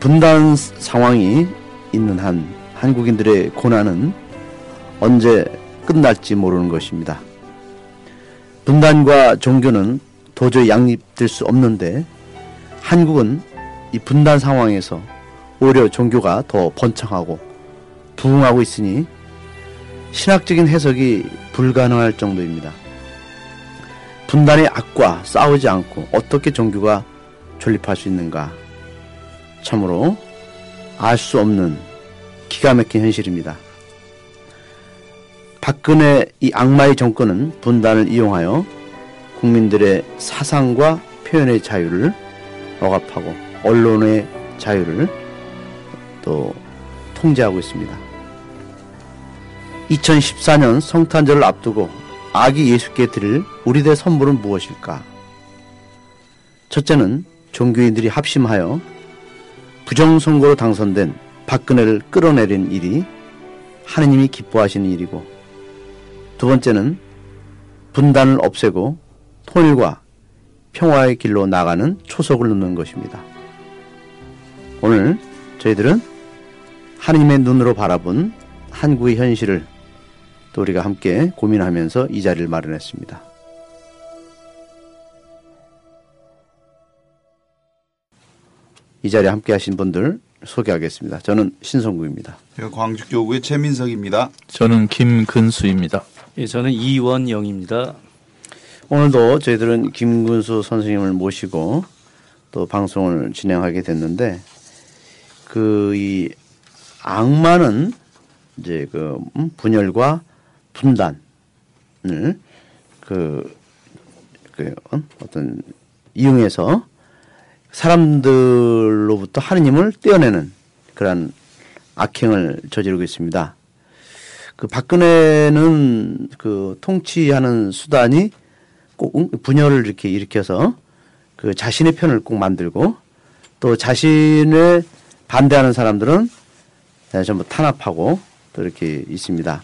분단 상황이 있는 한 한국인들의 고난은 언제 끝날지 모르는 것입니다. 분단과 종교는 도저히 양립될 수 없는데 한국은 이 분단 상황에서 오히려 종교가 더 번창하고 부흥하고 있으니 신학적인 해석이 불가능할 정도입니다. 분단의 악과 싸우지 않고 어떻게 종교가 존립할 수 있는가? 참으로 알 수 없는 기가 막힌 현실입니다. 박근혜 이 악마의 정권은 분단을 이용하여 국민들의 사상과 표현의 자유를 억압하고 언론의 자유를 또 통제하고 있습니다. 2014년 성탄절을 앞두고 아기 예수께 드릴 우리들의 선물은 무엇일까? 첫째는 종교인들이 합심하여 부정선거로 당선된 박근혜를 끌어내린 일이 하느님이 기뻐하시는 일이고 두 번째는 분단을 없애고 통일과 평화의 길로 나가는 초석을 놓는 것입니다. 오늘 저희들은 하느님의 눈으로 바라본 한국의 현실을 또 우리가 함께 고민하면서 이 자리를 마련했습니다. 이 자리에 함께 하신 분들 소개하겠습니다. 저는 신성구입니다. 광주교구의 최민석입니다. 저는 김근수입니다. 예, 저는 이원영입니다. 오늘도 저희들은 김근수 선생님을 모시고 또 방송을 진행하게 됐는데 그 이 악마는 이제 그 음, 분열과 분단을 그, 그 어? 어떤 이용해서 사람들로부터 하느님을 떼어내는 그러한 악행을 저지르고 있습니다. 그 박근혜는 그 통치하는 수단이 꼭 분열을 이렇게 일으켜서 그 자신의 편을 꼭 만들고 또 자신을 반대하는 사람들은 전부 탄압하고 또 이렇게 있습니다.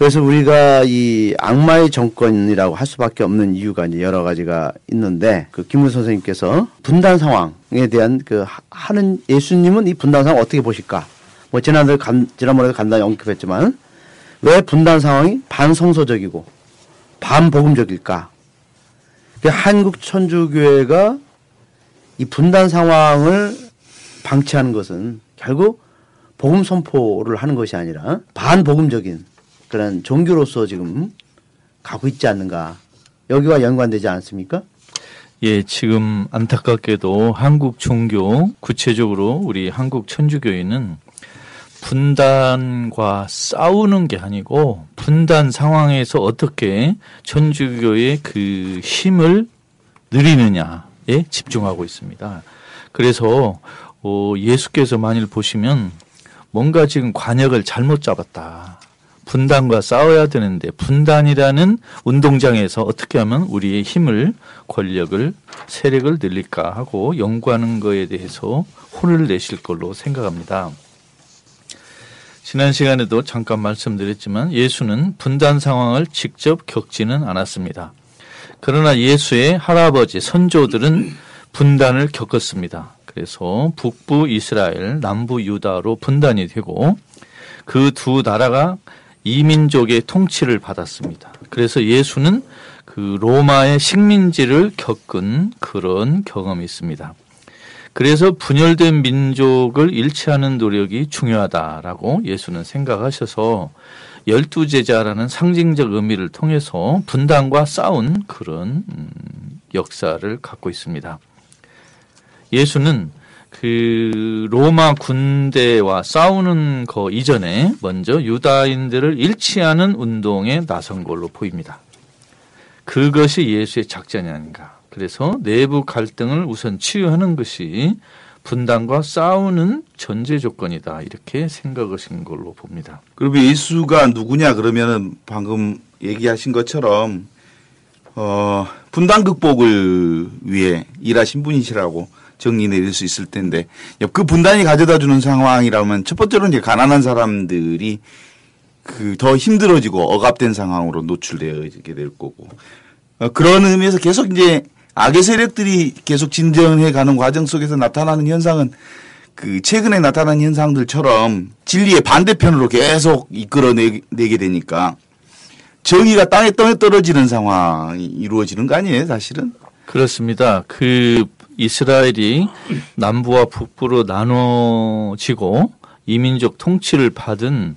그래서 우리가 이 악마의 정권이라고 할 수밖에 없는 이유가 이제 여러 가지가 있는데 그 김문 선생님께서 분단 상황에 대한 그 하는 예수님은 이 분단 상황 어떻게 보실까? 뭐 지난달 간, 지난번에도 간단히 언급했지만 왜 분단 상황이 반성소적이고 반복음적일까? 그 한국 천주교회가 이 분단 상황을 방치하는 것은 결국 복음 선포를 하는 것이 아니라 반복음적인 그런 종교로서 지금 가고 있지 않는가. 여기와 연관되지 않습니까? 예, 지금 안타깝게도 한국 종교, 구체적으로 우리 한국 천주교회는 분단과 싸우는 게 아니고 분단 상황에서 어떻게 천주교의 그 힘을 늘리느냐에 집중하고 있습니다. 그래서 어, 예수께서 만일 보시면 뭔가 지금 관역을 잘못 잡았다. 분단과 싸워야 되는데 분단이라는 운동장에서 어떻게 하면 우리의 힘을 권력을 세력을 늘릴까 하고 연구하는 것에 대해서 혼을 내실 걸로 생각합니다. 지난 시간에도 잠깐 말씀드렸지만 예수는 분단 상황을 직접 겪지는 않았습니다. 그러나 예수의 할아버지 선조들은 분단을 겪었습니다. 그래서 북부 이스라엘, 남부 유다로 분단이 되고 그 두 나라가 이민족의 통치를 받았습니다. 그래서 예수는 그 로마의 식민지를 겪은 그런 경험이 있습니다. 그래서 분열된 민족을 일치하는 노력이 중요하다라고 예수는 생각하셔서 열두 제자라는 상징적 의미를 통해서 분단과 싸운 그런 음, 역사를 갖고 있습니다. 예수는 그 로마 군대와 싸우는 거 이전에 먼저 유다인들을 일치하는 운동에 나선 걸로 보입니다. 그것이 예수의 작전이 아닌가. 그래서 내부 갈등을 우선 치유하는 것이 분단과 싸우는 전제 조건이다. 이렇게 생각하신 걸로 봅니다. 그러면 예수가 누구냐 그러면은 방금 얘기하신 것처럼 어, 분단 극복을 위해 일하신 분이시라고 정리 내릴 수 있을 텐데 그 분단이 가져다 주는 상황이라면 첫 번째로 이제 가난한 사람들이 그 더 힘들어지고 억압된 상황으로 노출되어지게 될 거고 어, 그런 의미에서 계속 이제 악의 세력들이 계속 진전해 가는 과정 속에서 나타나는 현상은 그 최근에 나타난 현상들처럼 진리의 반대편으로 계속 이끌어내게 되니까 정의가 땅에 떠 떨어지는 상황이 이루어지는 거 아니에요, 사실은? 그렇습니다. 그 이스라엘이 남부와 북부로 나눠지고 이민족 통치를 받은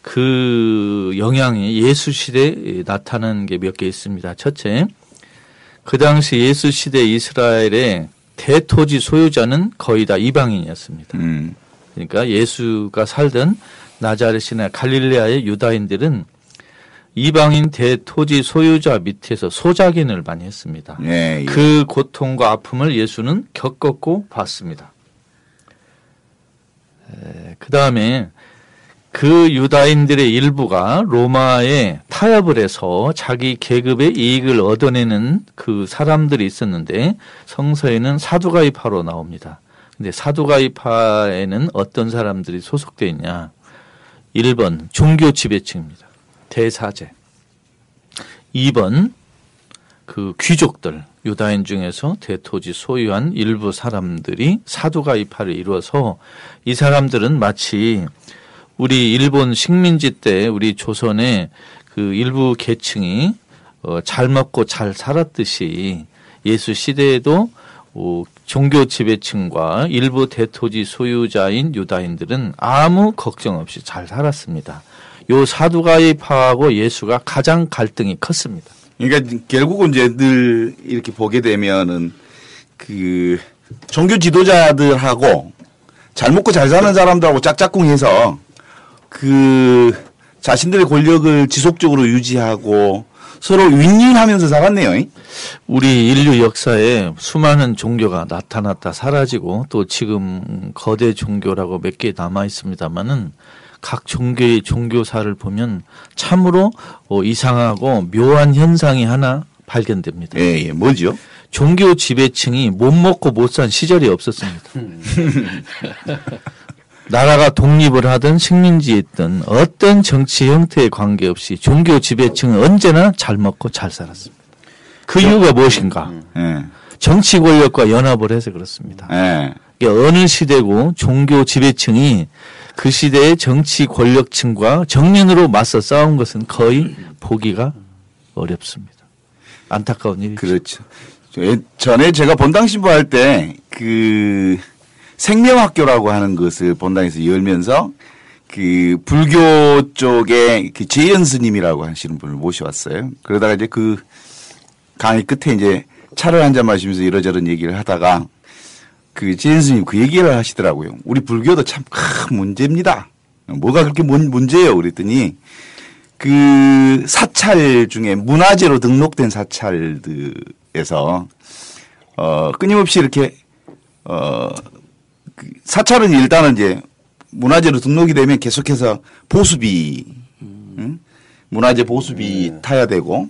그 영향이 예수 시대에 나타나는 게몇 개 있습니다. 첫째, 그 당시 예수 시대 이스라엘의 대토지 소유자는 거의 다 이방인이었습니다. 음. 그러니까 예수가 살던 나자렛이나 갈릴레아의 유다인들은 이방인 대토지 소유자 밑에서 소작인을 많이 했습니다. 예, 예. 그 고통과 아픔을 예수는 겪었고 봤습니다. 그 다음에 그 유다인들의 일부가 로마에 타협을 해서 자기 계급의 이익을 얻어내는 그 사람들이 있었는데 성서에는 사두가이파로 나옵니다. 근데 사두가이파에는 어떤 사람들이 소속되어 있냐? 1번 종교 지배층입니다. 대사제. 2번 그 귀족들 유다인 중에서 대토지 소유한 일부 사람들이 사두가이파를 이루어서 이 사람들은 마치 우리 일본 식민지 때 우리 조선의 그 일부 계층이 어, 잘 먹고 잘 살았듯이 예수 시대에도 어, 종교 지배층과 일부 대토지 소유자인 유다인들은 아무 걱정 없이 잘 살았습니다. 요 사두가이파하고 예수가 가장 갈등이 컸습니다. 그러니까 결국은 이제 늘 이렇게 보게 되면은 그 종교 지도자들하고 잘 먹고 잘 사는 사람들하고 짝짝꿍해서 그 자신들의 권력을 지속적으로 유지하고 서로 윈윈하면서 살았네요. 우리 인류 역사에 수많은 종교가 나타났다 사라지고 또 지금 거대 종교라고 몇 개 남아 있습니다만은 각 종교의 종교사를 보면 참으로 어, 이상하고 묘한 현상이 하나 발견됩니다. 예, 예. 뭐죠? 종교 지배층이 못 먹고 못 산 시절이 없었습니다. 나라가 독립을 하든 식민지에 있든 어떤 정치 형태에 관계없이 종교 지배층은 언제나 잘 먹고 잘 살았습니다. 그 이유가 무엇인가? 예. 정치 권력과 연합을 해서 그렇습니다. 예. 이게 어느 시대고 종교 지배층이 그 시대의 정치 권력층과 정면으로 맞서 싸운 것은 거의 보기가 어렵습니다. 안타까운 일이죠. 그렇죠. 저- 전에 제가 본당 신부할 때 그 생명학교라고 하는 것을 본당에서 열면서 그 불교 쪽에 그 재현 스님이라고 하시는 분을 모셔왔어요. 그러다가 이제 그 강의 끝에 이제 차를 한 잔 마시면서 이러저런 얘기를 하다가 그 재현 스님 그 얘기를 하시더라고요. 우리 불교도 참 큰 문제입니다. 뭐가 그렇게 문, 문제예요? 그랬더니 그 사찰 중에 문화재로 등록된 사찰들에서 어 끊임없이 이렇게 어 그 사찰은 일단은 이제 문화재로 등록이 되면 계속해서 보수비 응? 문화재 보수비 타야 되고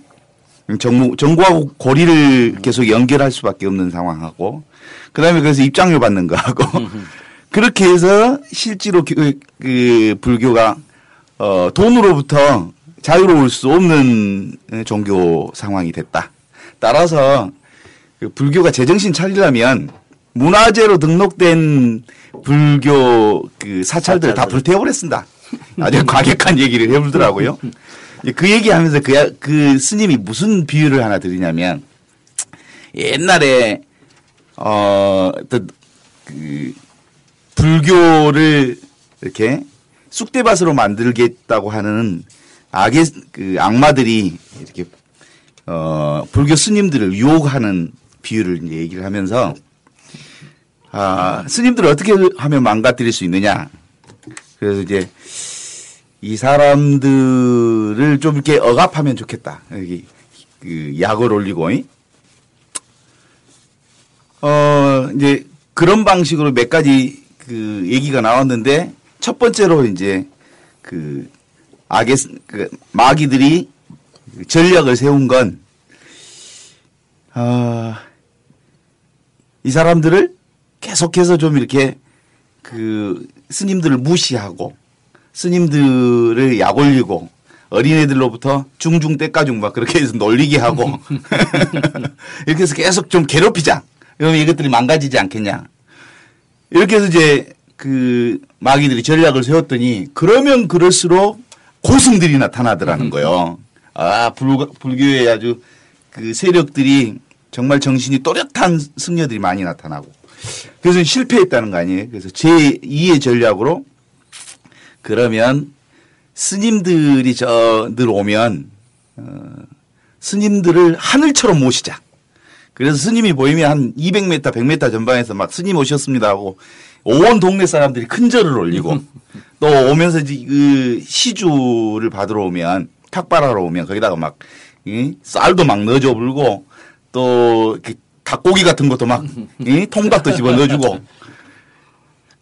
정부 정부하고 고리를 계속 연결할 수밖에 없는 상황하고 그다음에 그래서 입장료 받는 거 하고 그렇게 해서 실제로 그, 그 불교가 어 돈으로부터 자유로울 수 없는 종교 상황이 됐다. 따라서 그 불교가 제정신 차리려면 문화재로 등록된 불교 그 사찰들 다 불태워버렸습니다. 아주 과격한 얘기를 해보더라고요. 그 얘기하면서 그, 야- 그 스님이 무슨 비유를 하나 드리냐면 옛날에 어, 그 불교를 이렇게 쑥대밭으로 만들겠다고 하는 악의 그 악마들이 이렇게 어 불교 스님들을 유혹하는 비유를 이제 얘기를 하면서 아 스님들을 어떻게 하면 망가뜨릴 수 있느냐 그래서 이제 이 사람들을 좀 이렇게 억압하면 좋겠다 여기 그 약을 올리고 이? 어 이제 그런 방식으로 몇 가지 그 얘기가 나왔는데 첫 번째로 이제 그 악의 그 마귀들이 전략을 세운 건 아, 이 사람들을 계속해서 좀 이렇게 그 스님들을 무시하고 스님들을 약 올리고 어린애들로부터 중중 때까중 막 그렇게 해서 놀리게 하고 이렇게 해서 계속 좀 괴롭히자. 그러면 이것들이 망가지지 않겠냐. 이렇게 해서 이제 그 마귀들이 전략을 세웠더니 그러면 그럴수록 고승들이 나타나더라는 거예요. 아, 불, 불교의 아주 그 세력들이 정말 정신이 또렷한 승려들이 많이 나타나고 그래서 실패했다는 거 아니에요. 그래서 제2의 전략으로 그러면 스님들이 저 늘 오면 어, 스님들을 하늘처럼 모시자. 그래서 스님이 보이면 한 200m, 100m 전방에서 막 스님 오셨습니다 하고 온 동네 사람들이 큰 절을 올리고 또 오면서 이제 그 시주를 받으러 오면 탁발하러 오면 거기다가 막 이, 쌀도 막 넣어줘 불고 또 닭고기 같은 것도 막 이, 통닭도 집어 넣어주고.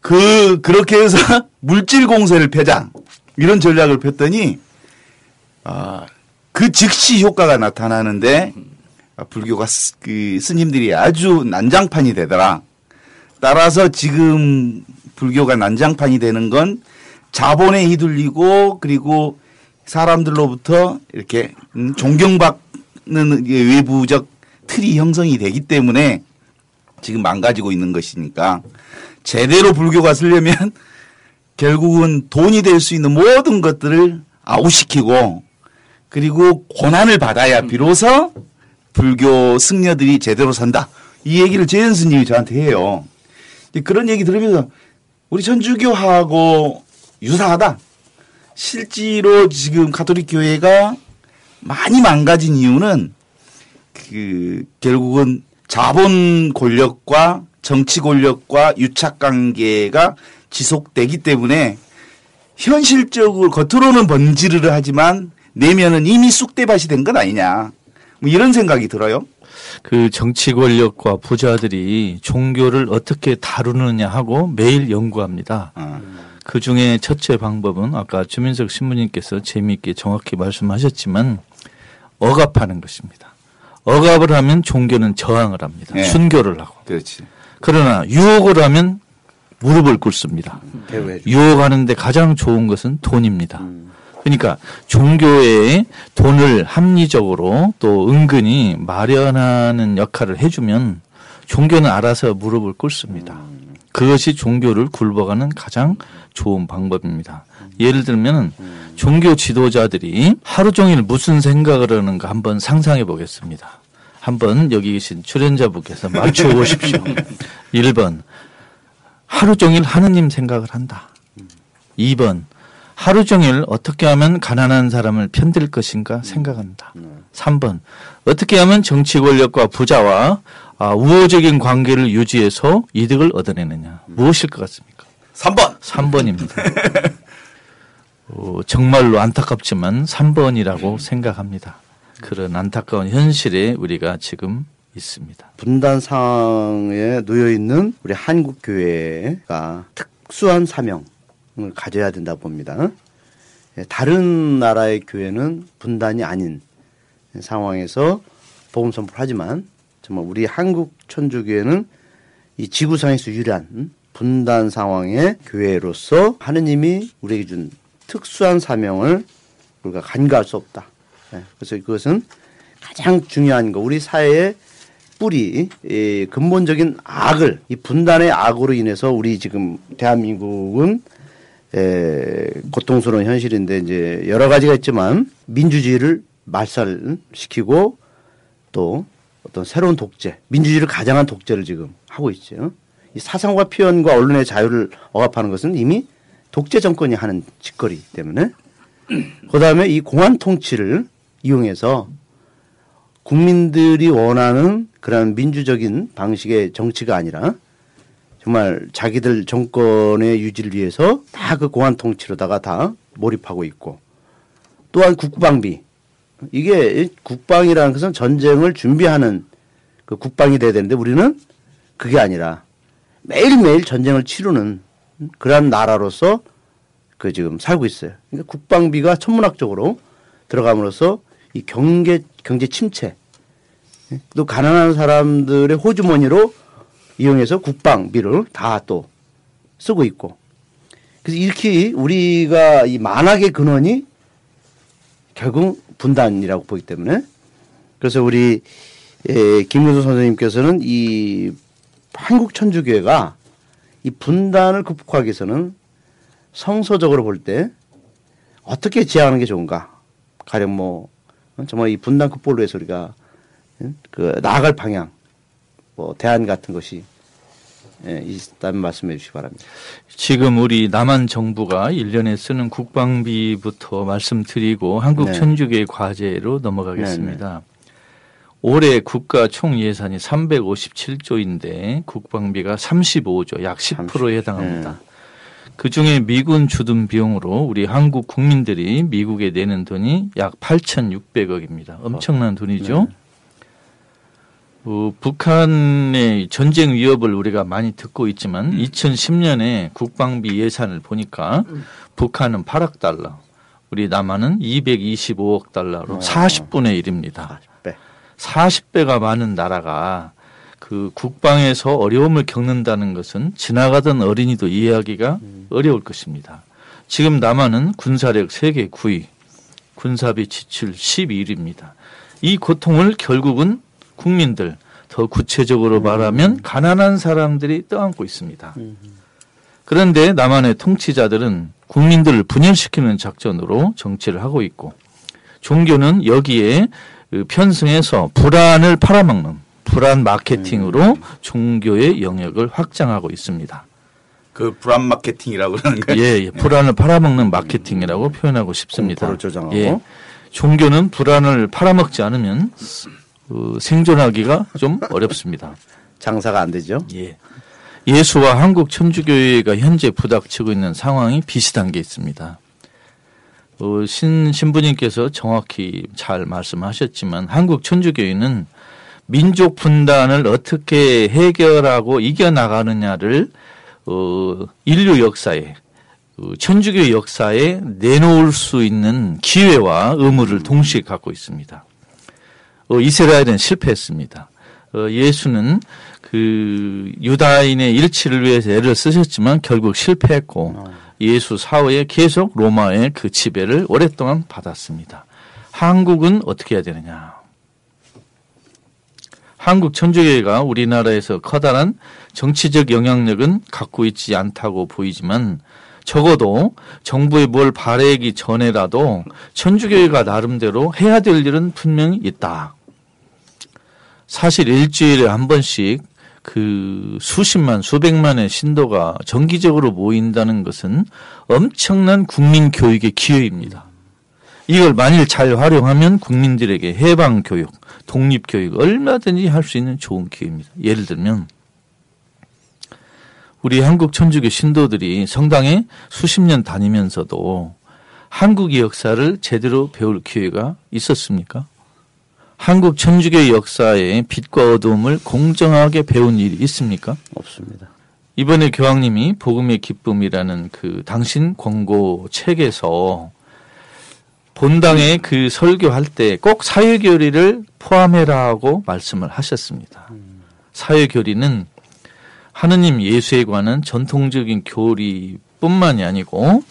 그 그렇게 해서 물질 공세를 펴자. 이런 전략을 폈더니 아, 그 즉시 효과가 나타나는데 아, 불교가 스, 그 스님들이 아주 난장판이 되더라. 따라서 지금 불교가 난장판이 되는 건 자본에 휘둘리고 그리고 사람들로부터 이렇게 음, 존경받는 외부적 틀이 형성이 되기 때문에 지금 망가지고 있는 것이니까 제대로 불교가 쓰려면 결국은 돈이 될 수 있는 모든 것들을 아웃시키고 그리고 고난을 받아야 비로소 불교 승려들이 제대로 산다. 이 얘기를 재현 스님이 저한테 해요. 그런 얘기 들으면서 우리 천주교하고 유사하다. 실제로 지금 가톨릭 교회가 많이 망가진 이유는 그 결국은 자본 권력과 정치 권력과 유착 관계가 지속되기 때문에 현실적으로 겉으로는 번지르르 하지만 내면은 이미 쑥대밭이 된건 아니냐. 뭐 이런 생각이 들어요. 그 정치 권력과 부자들이 종교를 어떻게 다루느냐 하고 매일 연구합니다. 어. 그 중에 첫째 방법은 아까 주민석 신부님께서 재미있게 정확히 말씀하셨지만 억압하는 것입니다. 억압을 하면 종교는 저항을 합니다. 네. 순교를 하고. 그렇지. 그러나 유혹을 하면 무릎을 꿇습니다. 주. 유혹하는데 가장 좋은 것은 돈입니다. 음. 그러니까 종교에 돈을 합리적으로 또 은근히 마련하는 역할을 해주면 종교는 알아서 무릎을 꿇습니다. 그것이 종교를 굴러가는 가장 좋은 방법입니다. 예를 들면 종교 지도자들이 하루 종일 무슨 생각을 하는가 한번 상상해 보겠습니다. 한번 여기 계신 출연자분께서 맞춰 보십시오. 1번 하루 종일 하느님 생각을 한다. 2번 하루 종일 어떻게 하면 가난한 사람을 편들 것인가 생각한다. 3번 어떻게 하면 정치 권력과 부자와 아, 우호적인 관계를 유지해서 이득을 얻어내느냐. 무엇일 것 같습니까? 3번. 3번입니다. 어, 정말로 안타깝지만 3번이라고 생각합니다. 그런 안타까운 현실에 우리가 지금 있습니다. 분단 상황에 놓여 있는 우리 한국 교회가 특수한 사명을 가져야 된다고 봅니다. 예, 다른 나라의 교회는 분단이 아닌 상황에서 복음 선포를 하지만 정말 우리 한국 천주교회는 이 지구상에서 유일한 음, 분단 상황의 교회로서 하느님이 우리에게 준 특수한 사명을 우리가 간과할 수 없다. 예, 그래서 그것은 가장 중요한 거 우리 사회의 뿌리 이 근본적인 악을 이 분단의 악으로 인해서 우리 지금 대한민국은 에, 고통스러운 현실인데 이제 여러 가지가 있지만 민주주의를 말살시키고 또 어떤 새로운 독재, 민주주의를 가장한 독재를 지금 하고 있죠. 이 사상과 표현과 언론의 자유를 억압하는 것은 이미 독재 정권이 하는 짓거리이기 때문에 그 다음에 이 공안 통치를 이용해서 국민들이 원하는 그런 민주적인 방식의 정치가 아니라 정말 자기들 정권의 유지를 위해서 다 그 공안 통치로다가 다 몰입하고 있고 또한 국방비 이게 국방이라는 것은 전쟁을 준비하는 그 국방이 돼야 되는데 우리는 그게 아니라 매일매일 전쟁을 치르는 그러한 나라로서 그 지금 살고 있어요. 그러니까 국방비가 천문학적으로 들어감으로써 이 경제 경제 침체 또 가난한 사람들의 호주머니로 이용해서 국방비를 다 또 쓰고 있고. 그래서 이렇게 우리가 이 만악의 근원이 결국 분단이라고 보기 때문에 그래서 우리 에, 김문수 선생님께서는 이 한국 천주교회가 이 분단을 극복하기 위해서는 성서적으로 볼 때 어떻게 지향하는 게 좋은가? 가령 뭐 어, 정말 이 분단 극복을 위해서 우리가 응? 그 나아갈 방향 뭐 대안 같은 것이 예, 있다면 말씀해 주시기 바랍니다. 지금 우리 남한 정부가 1년에 쓰는 국방비부터 말씀드리고 한국 네. 천주교의 과제로 넘어가겠습니다. 올해 국가 총 예산이 357조인데 국방비가 35조, 약 10%에 해당합니다. 그 중에 미군 주둔 비용으로 우리 한국 국민들이 미국에 내는 돈이 약 8,600억입니다. 엄청난 돈이죠. 어, 북한의 전쟁 위협을 우리가 많이 듣고 있지만 2010년에 국방비 예산을 보니까 북한은 8억 달러, 우리 남한은 225억 달러로 40분의 1입니다. 40배. 40배가 많은 나라가 그 국방에서 어려움을 겪는다는 것은 지나가던 어린이도 이해하기가 어려울 것입니다. 지금 남한은 군사력 세계 9위, 군사비 지출 11위입니다. 이 고통을 결국은 국민들, 더 구체적으로 말하면 가난한 사람들이 떠안고 있습니다. 그런데 남한의 통치자들은 국민들을 분열시키는 작전으로 정치를 하고 있고 종교는 여기에 그 편승해서 불안을 팔아먹는 불안 마케팅으로 종교의 영역을 확장하고 있습니다. 그 불안 마케팅이라고 그러는 거예요. 예, 예, 불안을 팔아먹는 마케팅이라고 표현하고 싶습니다. 공포를 조장하고. 예, 종교는 불안을 팔아먹지 않으면 어, 생존하기가 좀 어렵습니다. 장사가 안 되죠. 예. 예수와 한국 천주교회가 현재 부닥치고 있는 상황이 비슷한 게 있습니다. 어, 신 신부님께서 정확히 잘 말씀하셨지만 한국 천주교회는 민족 분단을 어떻게 해결하고 이겨 나가느냐를 어, 인류 역사에 어, 천주교 역사에 내놓을 수 있는 기회와 의무를 동시에 갖고 있습니다. 어, 이스라엘은 실패했습니다. 어, 예수는 그 유다인의 일치를 위해서 애를 쓰셨지만 결국 실패했고 예수 사후에 계속 로마의 그 지배를 오랫동안 받았습니다. 한국은 어떻게 해야 되느냐? 한국 천주교회가 우리나라에서 커다란 정치적 영향력은 갖고 있지 않다고 보이지만 적어도 정부에 뭘 바라기 전에라도 천주교회가 나름대로 해야 될 일은 분명히 있다. 사실 일주일에 한 번씩 그 수십만, 수백만의 신도가 정기적으로 모인다는 것은 엄청난 국민 교육의 기회입니다. 이걸 만일 잘 활용하면 국민들에게 해방 교육, 독립 교육 얼마든지 할 수 있는 좋은 기회입니다. 예를 들면 우리 한국 천주교 신도들이 성당에 수십 년 다니면서도 한국의 역사를 제대로 배울 기회가 있었습니까? 한국 천주교 역사의 빛과 어두움을 공정하게 배운 일이 있습니까? 없습니다. 이번에 교황님이 복음의 기쁨이라는 그 당신 권고 책에서 본당에 그 설교할 때 꼭 사회교리를 포함해라 하고 말씀을 하셨습니다. 사회교리는 하느님 예수에 관한 전통적인 교리뿐만이 아니고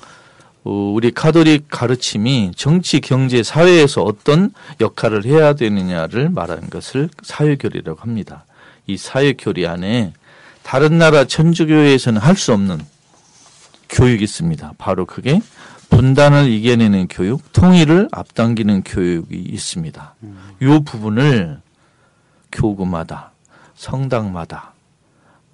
어, 우리 카톨릭 가르침이 정치, 경제, 사회에서 어떤 역할을 해야 되느냐를 말하는 것을 사회교리라고 합니다. 이 사회교리 안에 다른 나라 천주교회에서는 할 수 없는 교육이 있습니다. 바로 그게 분단을 이겨내는 교육, 통일을 앞당기는 교육이 있습니다. 이 부분을 교구마다, 성당마다,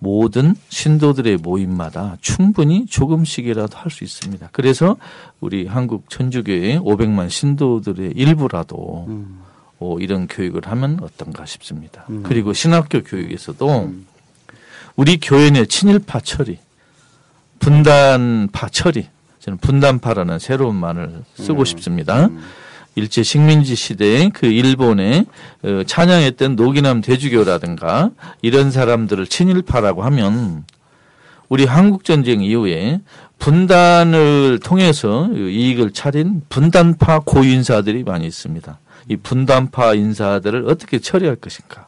모든 신도들의 모임마다 충분히 조금씩이라도 할 수 있습니다. 그래서 우리 한국 천주교회 500만 신도들의 일부라도 어, 이런 교육을 하면 어떤가 싶습니다. 그리고 신학교 교육에서도 우리 교회 내 친일파 처리, 분단파 처리, 저는 분단파라는 새로운 말을 쓰고 싶습니다. 일제 식민지 시대에 그 일본에 어, 찬양했던 노기남 대주교라든가 이런 사람들을 친일파라고 하면 우리 한국 전쟁 이후에 분단을 통해서 이익을 차린 분단파 고인사들이 많이 있습니다. 이 분단파 인사들을 어떻게 처리할 것인가?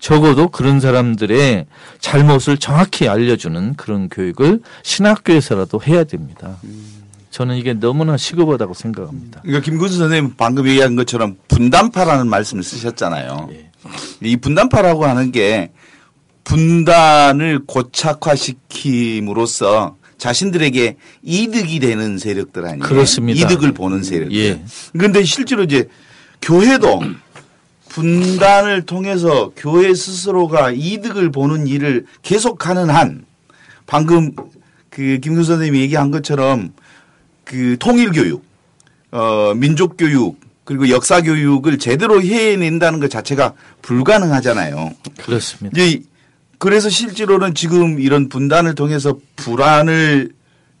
적어도 그런 사람들의 잘못을 정확히 알려주는 그런 교육을 신학교에서라도 해야 됩니다. 저는 이게 너무나 시급하다고 생각합니다. 그러니까 김구수 선생님 방금 얘기한 것처럼 분단파라는 말씀을 쓰셨잖아요. 예. 이 분단파라고 하는 게 분단을 고착화시킴으로써 자신들에게 이득이 되는 세력들 아니에요. 그렇습니다. 이득을 보는 세력들. 예. 그런데 실제로 이제 교회도 분단을 통해서 교회 스스로가 이득을 보는 일을 계속하는 한 방금 그 김규 선생님이 얘기한 것처럼 그 통일 교육, 어 민족 교육 그리고 역사 교육을 제대로 해낸다는 것 자체가 불가능하잖아요. 그렇습니다. 이제 그래서 실제로는 지금 이런 분단을 통해서 불안을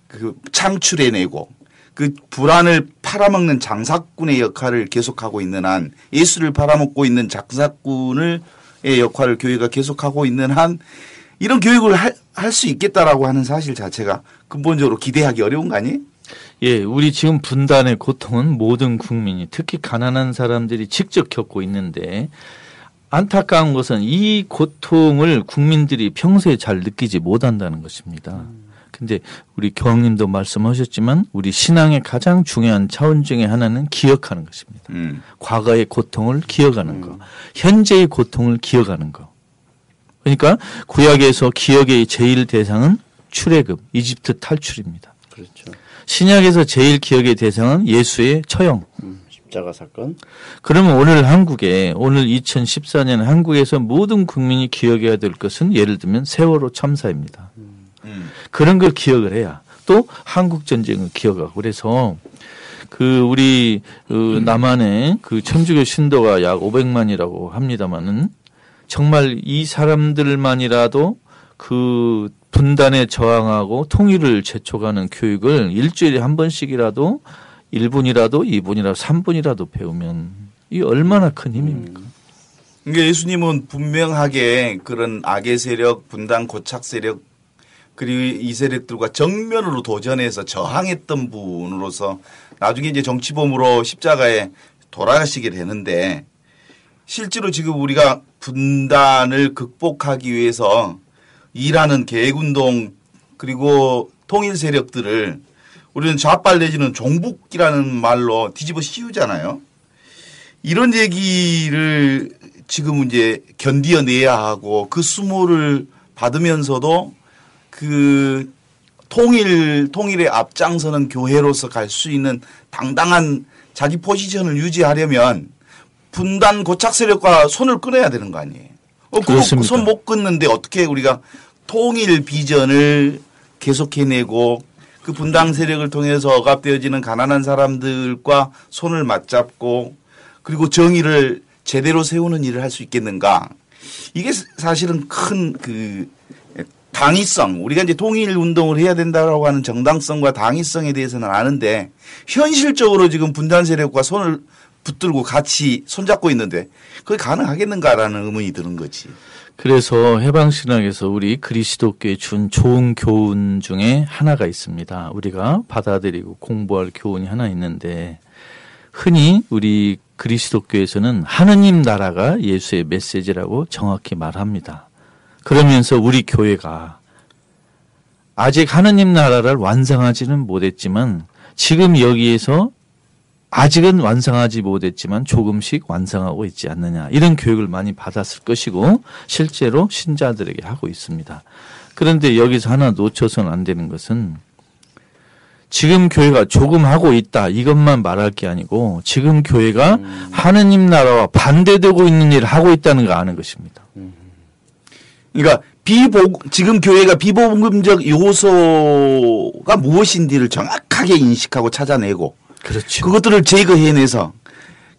그 창출해내고 그 불안을 팔아먹는 장사꾼의 역할을 계속하고 있는 한 예수를 팔아먹고 있는 장사꾼의 역할을 교회가 계속하고 있는 한 이런 교육을 할 수 있겠다라고 하는 사실 자체가 근본적으로 기대하기 어려운 거 아니에요? 예, 우리 지금 분단의 고통은 모든 국민이 특히 가난한 사람들이 직접 겪고 있는데 안타까운 것은 이 고통을 국민들이 평소에 잘 느끼지 못한다는 것입니다. 근데 우리 교황님도 말씀하셨지만 우리 신앙의 가장 중요한 차원 중에 하나는 기억하는 것입니다. 음. 과거의 고통을 기억하는 거, 현재의 고통을 기억하는 거. 그러니까 구약에서 기억의 제일 대상은 출애굽, 이집트 탈출입니다. 그렇죠. 신약에서 제일 기억의 대상은 예수의 처형. 음, 십자가 사건. 그러면 오늘 한국에 오늘 2014년 한국에서 모든 국민이 기억해야 될 것은 예를 들면 세월호 참사입니다. 음. 그런 걸 기억을 해야 또 한국 전쟁을 기억하고 그래서 그 우리 그 남한의 그 천주교 신도가 약 500만이라고 합니다마는 정말 이 사람들만이라도 그 분단에 저항하고 통일을 재촉하는 교육을 일주일에 한 번씩이라도 1분이라도 2분이라도 3분이라도 배우면 이 얼마나 큰 힘입니까? 그러니까 예수님은 분명하게 그런 악의 세력, 분단 고착 세력 그리고 이 세력들과 정면으로 도전해서 저항했던 분으로서 나중에 이제 정치범으로 십자가에 돌아가시게 되는데 실제로 지금 우리가 분단을 극복하기 위해서 일하는 계획운동 그리고 통일 세력들을 우리는 좌빨 내지는 종북이라는 말로 뒤집어 씌우잖아요. 이런 얘기를 지금 이제 견디어내야 하고 그 수모를 받으면서도 그 통일 통일에 앞장서는 교회로서 갈 수 있는 당당한 자기 포지션을 유지하려면 분단 고착 세력과 손을 끊어야 되는 거 아니에요. 어, 그렇습니다. 손못 끊는데 어떻게 우리가 통일 비전을 계속해내고 그 분당 세력을 통해서 억압되어지는 가난한 사람들과 손을 맞잡고 그리고 정의를 제대로 세우는 일을 할 수 있겠는가. 이게 사실은 큰 그 당위성 우리가 이제 통일 운동을 해야 된다라고 하는 정당성과 당위성에 대해서는 아는데 현실적으로 지금 분단 세력과 손을 붙들고 같이 손잡고 있는데 그게 가능하겠는가라는 의문이 드는 거지. 그래서 해방신학에서 우리 그리스도교에 준 좋은 교훈 중에 하나가 있습니다. 우리가 받아들이고 공부할 교훈이 하나 있는데 흔히 우리 그리스도교에서는 하느님 나라가 예수의 메시지라고 정확히 말합니다. 그러면서 우리 교회가 아직 하느님 나라를 완성하지는 못했지만 지금 여기에서 아직은 완성하지 못했지만 조금씩 완성하고 있지 않느냐 이런 교육을 많이 받았을 것이고 실제로 신자들에게 하고 있습니다. 그런데 여기서 하나 놓쳐서는 안 되는 것은 지금 교회가 조금 하고 있다 이것만 말할 게 아니고 지금 교회가 하느님 나라와 반대되고 있는 일을 하고 있다는 거 아는 것입니다. 그러니까 비복 지금 교회가 비복음적 요소가 무엇인지를 정확하게 인식하고 찾아내고 그렇죠. 그것들을 제거해내서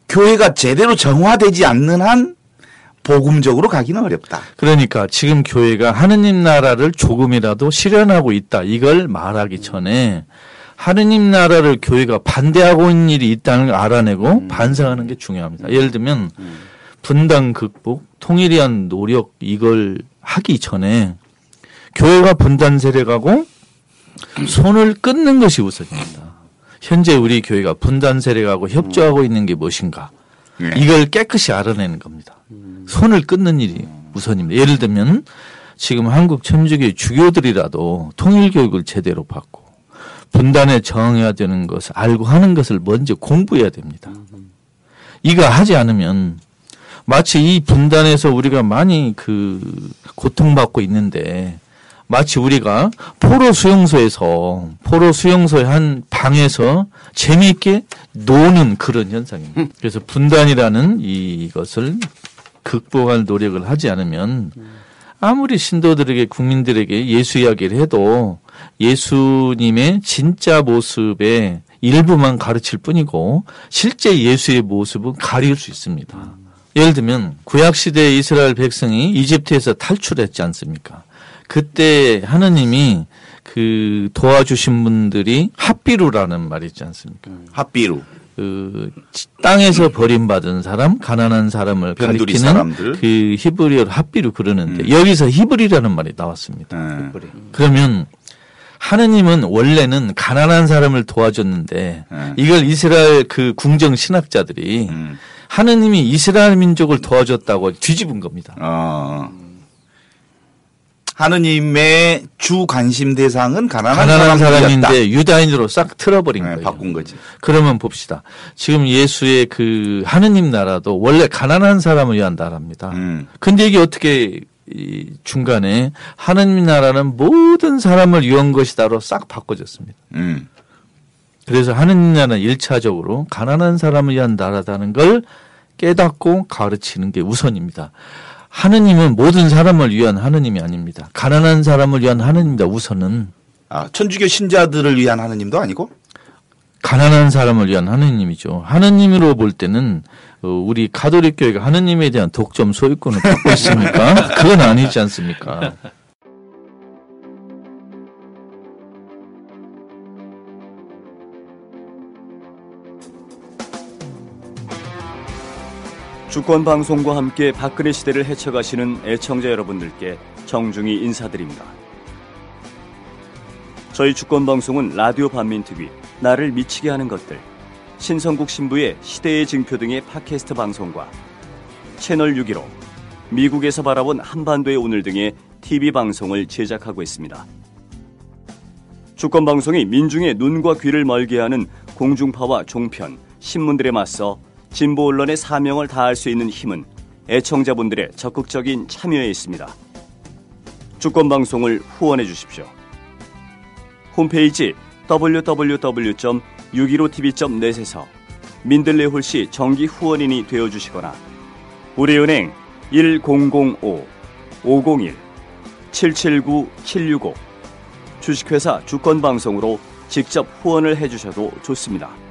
교회가 제대로 정화되지 않는 한 복음적으로 가기는 어렵다. 그러니까 지금 교회가 하느님 나라를 조금이라도 실현하고 있다. 이걸 말하기 전에 하느님 나라를 교회가 반대하고 있는 일이 있다는 걸 알아내고 반성하는 게 중요합니다. 예를 들면 분단 극복, 통일에 대한 노력 이걸 하기 전에 교회가 분단 세력하고 손을 끊는 것이 우선입니다. 현재 우리 교회가 분단 세력하고 협조하고 있는 게 무엇인가? 예. 이걸 깨끗이 알아내는 겁니다. 손을 끊는 일이 우선입니다. 예를 들면 지금 한국 천주교 주교들이라도 통일 교육을 제대로 받고 분단에 저항해야 되는 것을 알고 하는 것을 먼저 공부해야 됩니다. 이거 하지 않으면 마치 이 분단에서 우리가 많이 그 고통받고 있는데 마치 우리가 포로 수용소에서 포로 수용소의 한 방에서 재미있게 노는 그런 현상입니다. 그래서 분단이라는 이것을 극복할 노력을 하지 않으면 아무리 신도들에게 국민들에게 예수 이야기를 해도 예수님의 진짜 모습의 일부만 가르칠 뿐이고 실제 예수의 모습은 가릴 수 있습니다. 예를 들면 구약 시대 이스라엘 백성이 이집트에서 탈출했지 않습니까? 그때 하느님이 그 도와주신 분들이 합비루라는 말이 있지 않습니까? 합비루. 그 땅에서 버림받은 사람, 가난한 사람을 가리키는 사람들. 그 히브리어로 합비루 그러는데 여기서 히브리라는 말이 나왔습니다. 예. 그러면 하느님은 원래는 가난한 사람을 도와줬는데 네. 이걸 이스라엘 그 궁정 신학자들이 음. 하느님이 이스라엘 민족을 도와줬다고 뒤집은 겁니다. 어. 하느님의 주 관심 대상은 가난한, 가난한. 사람인데 유다인으로 싹 틀어버린 네, 거예요. 바꾼 거지. 그러면 봅시다. 지금 예수의 그 하느님 나라도 원래 가난한 사람을 위한 나라입니다. 음. 근데 이게 어떻게 이 중간에 하느님 나라는 모든 사람을 위한 것이다로 싹 바꿔졌습니다. 음. 그래서 하느님 나라는 일차적으로 가난한 사람을 위한 나라다는 걸 깨닫고 가르치는 게 우선입니다. 하느님은 모든 사람을 위한 하느님이 아닙니다. 가난한 사람을 위한 하느님입니다. 우선은 아, 천주교 신자들을 위한 하느님도 아니고? 가난한 사람을 위한 하느님이죠. 하느님으로 볼 때는 어, 우리 가톨릭 교회가 하느님에 대한 독점 소유권을 갖고 있습니까? 그건 아니지 않습니까? 주권 방송과 함께 박근혜 시대를 헤쳐가시는 애청자 여러분들께 정중히 인사드립니다. 저희 주권 방송은 라디오 반민특위, 나를 미치게 하는 것들, 신성국 신부의 시대의 증표 등의 팟캐스트 방송과 채널 615, 미국에서 바라본 한반도의 오늘 등의 TV 방송을 제작하고 있습니다. 주권 방송이 민중의 눈과 귀를 멀게 하는 공중파와 종편, 신문들에 맞서 진보 언론의 사명을 다할 수 있는 힘은 애청자분들의 적극적인 참여에 있습니다. 주권 방송을 후원해 주십시오. 홈페이지 www.615tv.net에서 민들레 홀씨 정기 후원인이 되어 주시거나 우리은행 1005-501-779-765 주식회사 주권방송으로 직접 후원을 해주셔도 좋습니다.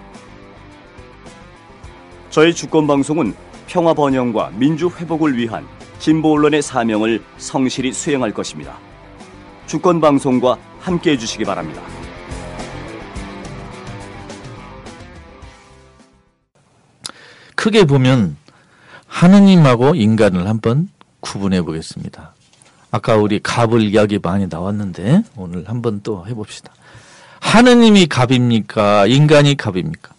저희 주권방송은 평화 번영과 민주 회복을 위한 진보 언론의 사명을 성실히 수행할 것입니다. 주권방송과 함께 해주시기 바랍니다. 크게 보면 하느님하고 인간을 한번 구분해 보겠습니다. 아까 우리 갑을 이야기 많이 나왔는데 오늘 한번 또 해봅시다. 하느님이 갑입니까? 인간이 갑입니까?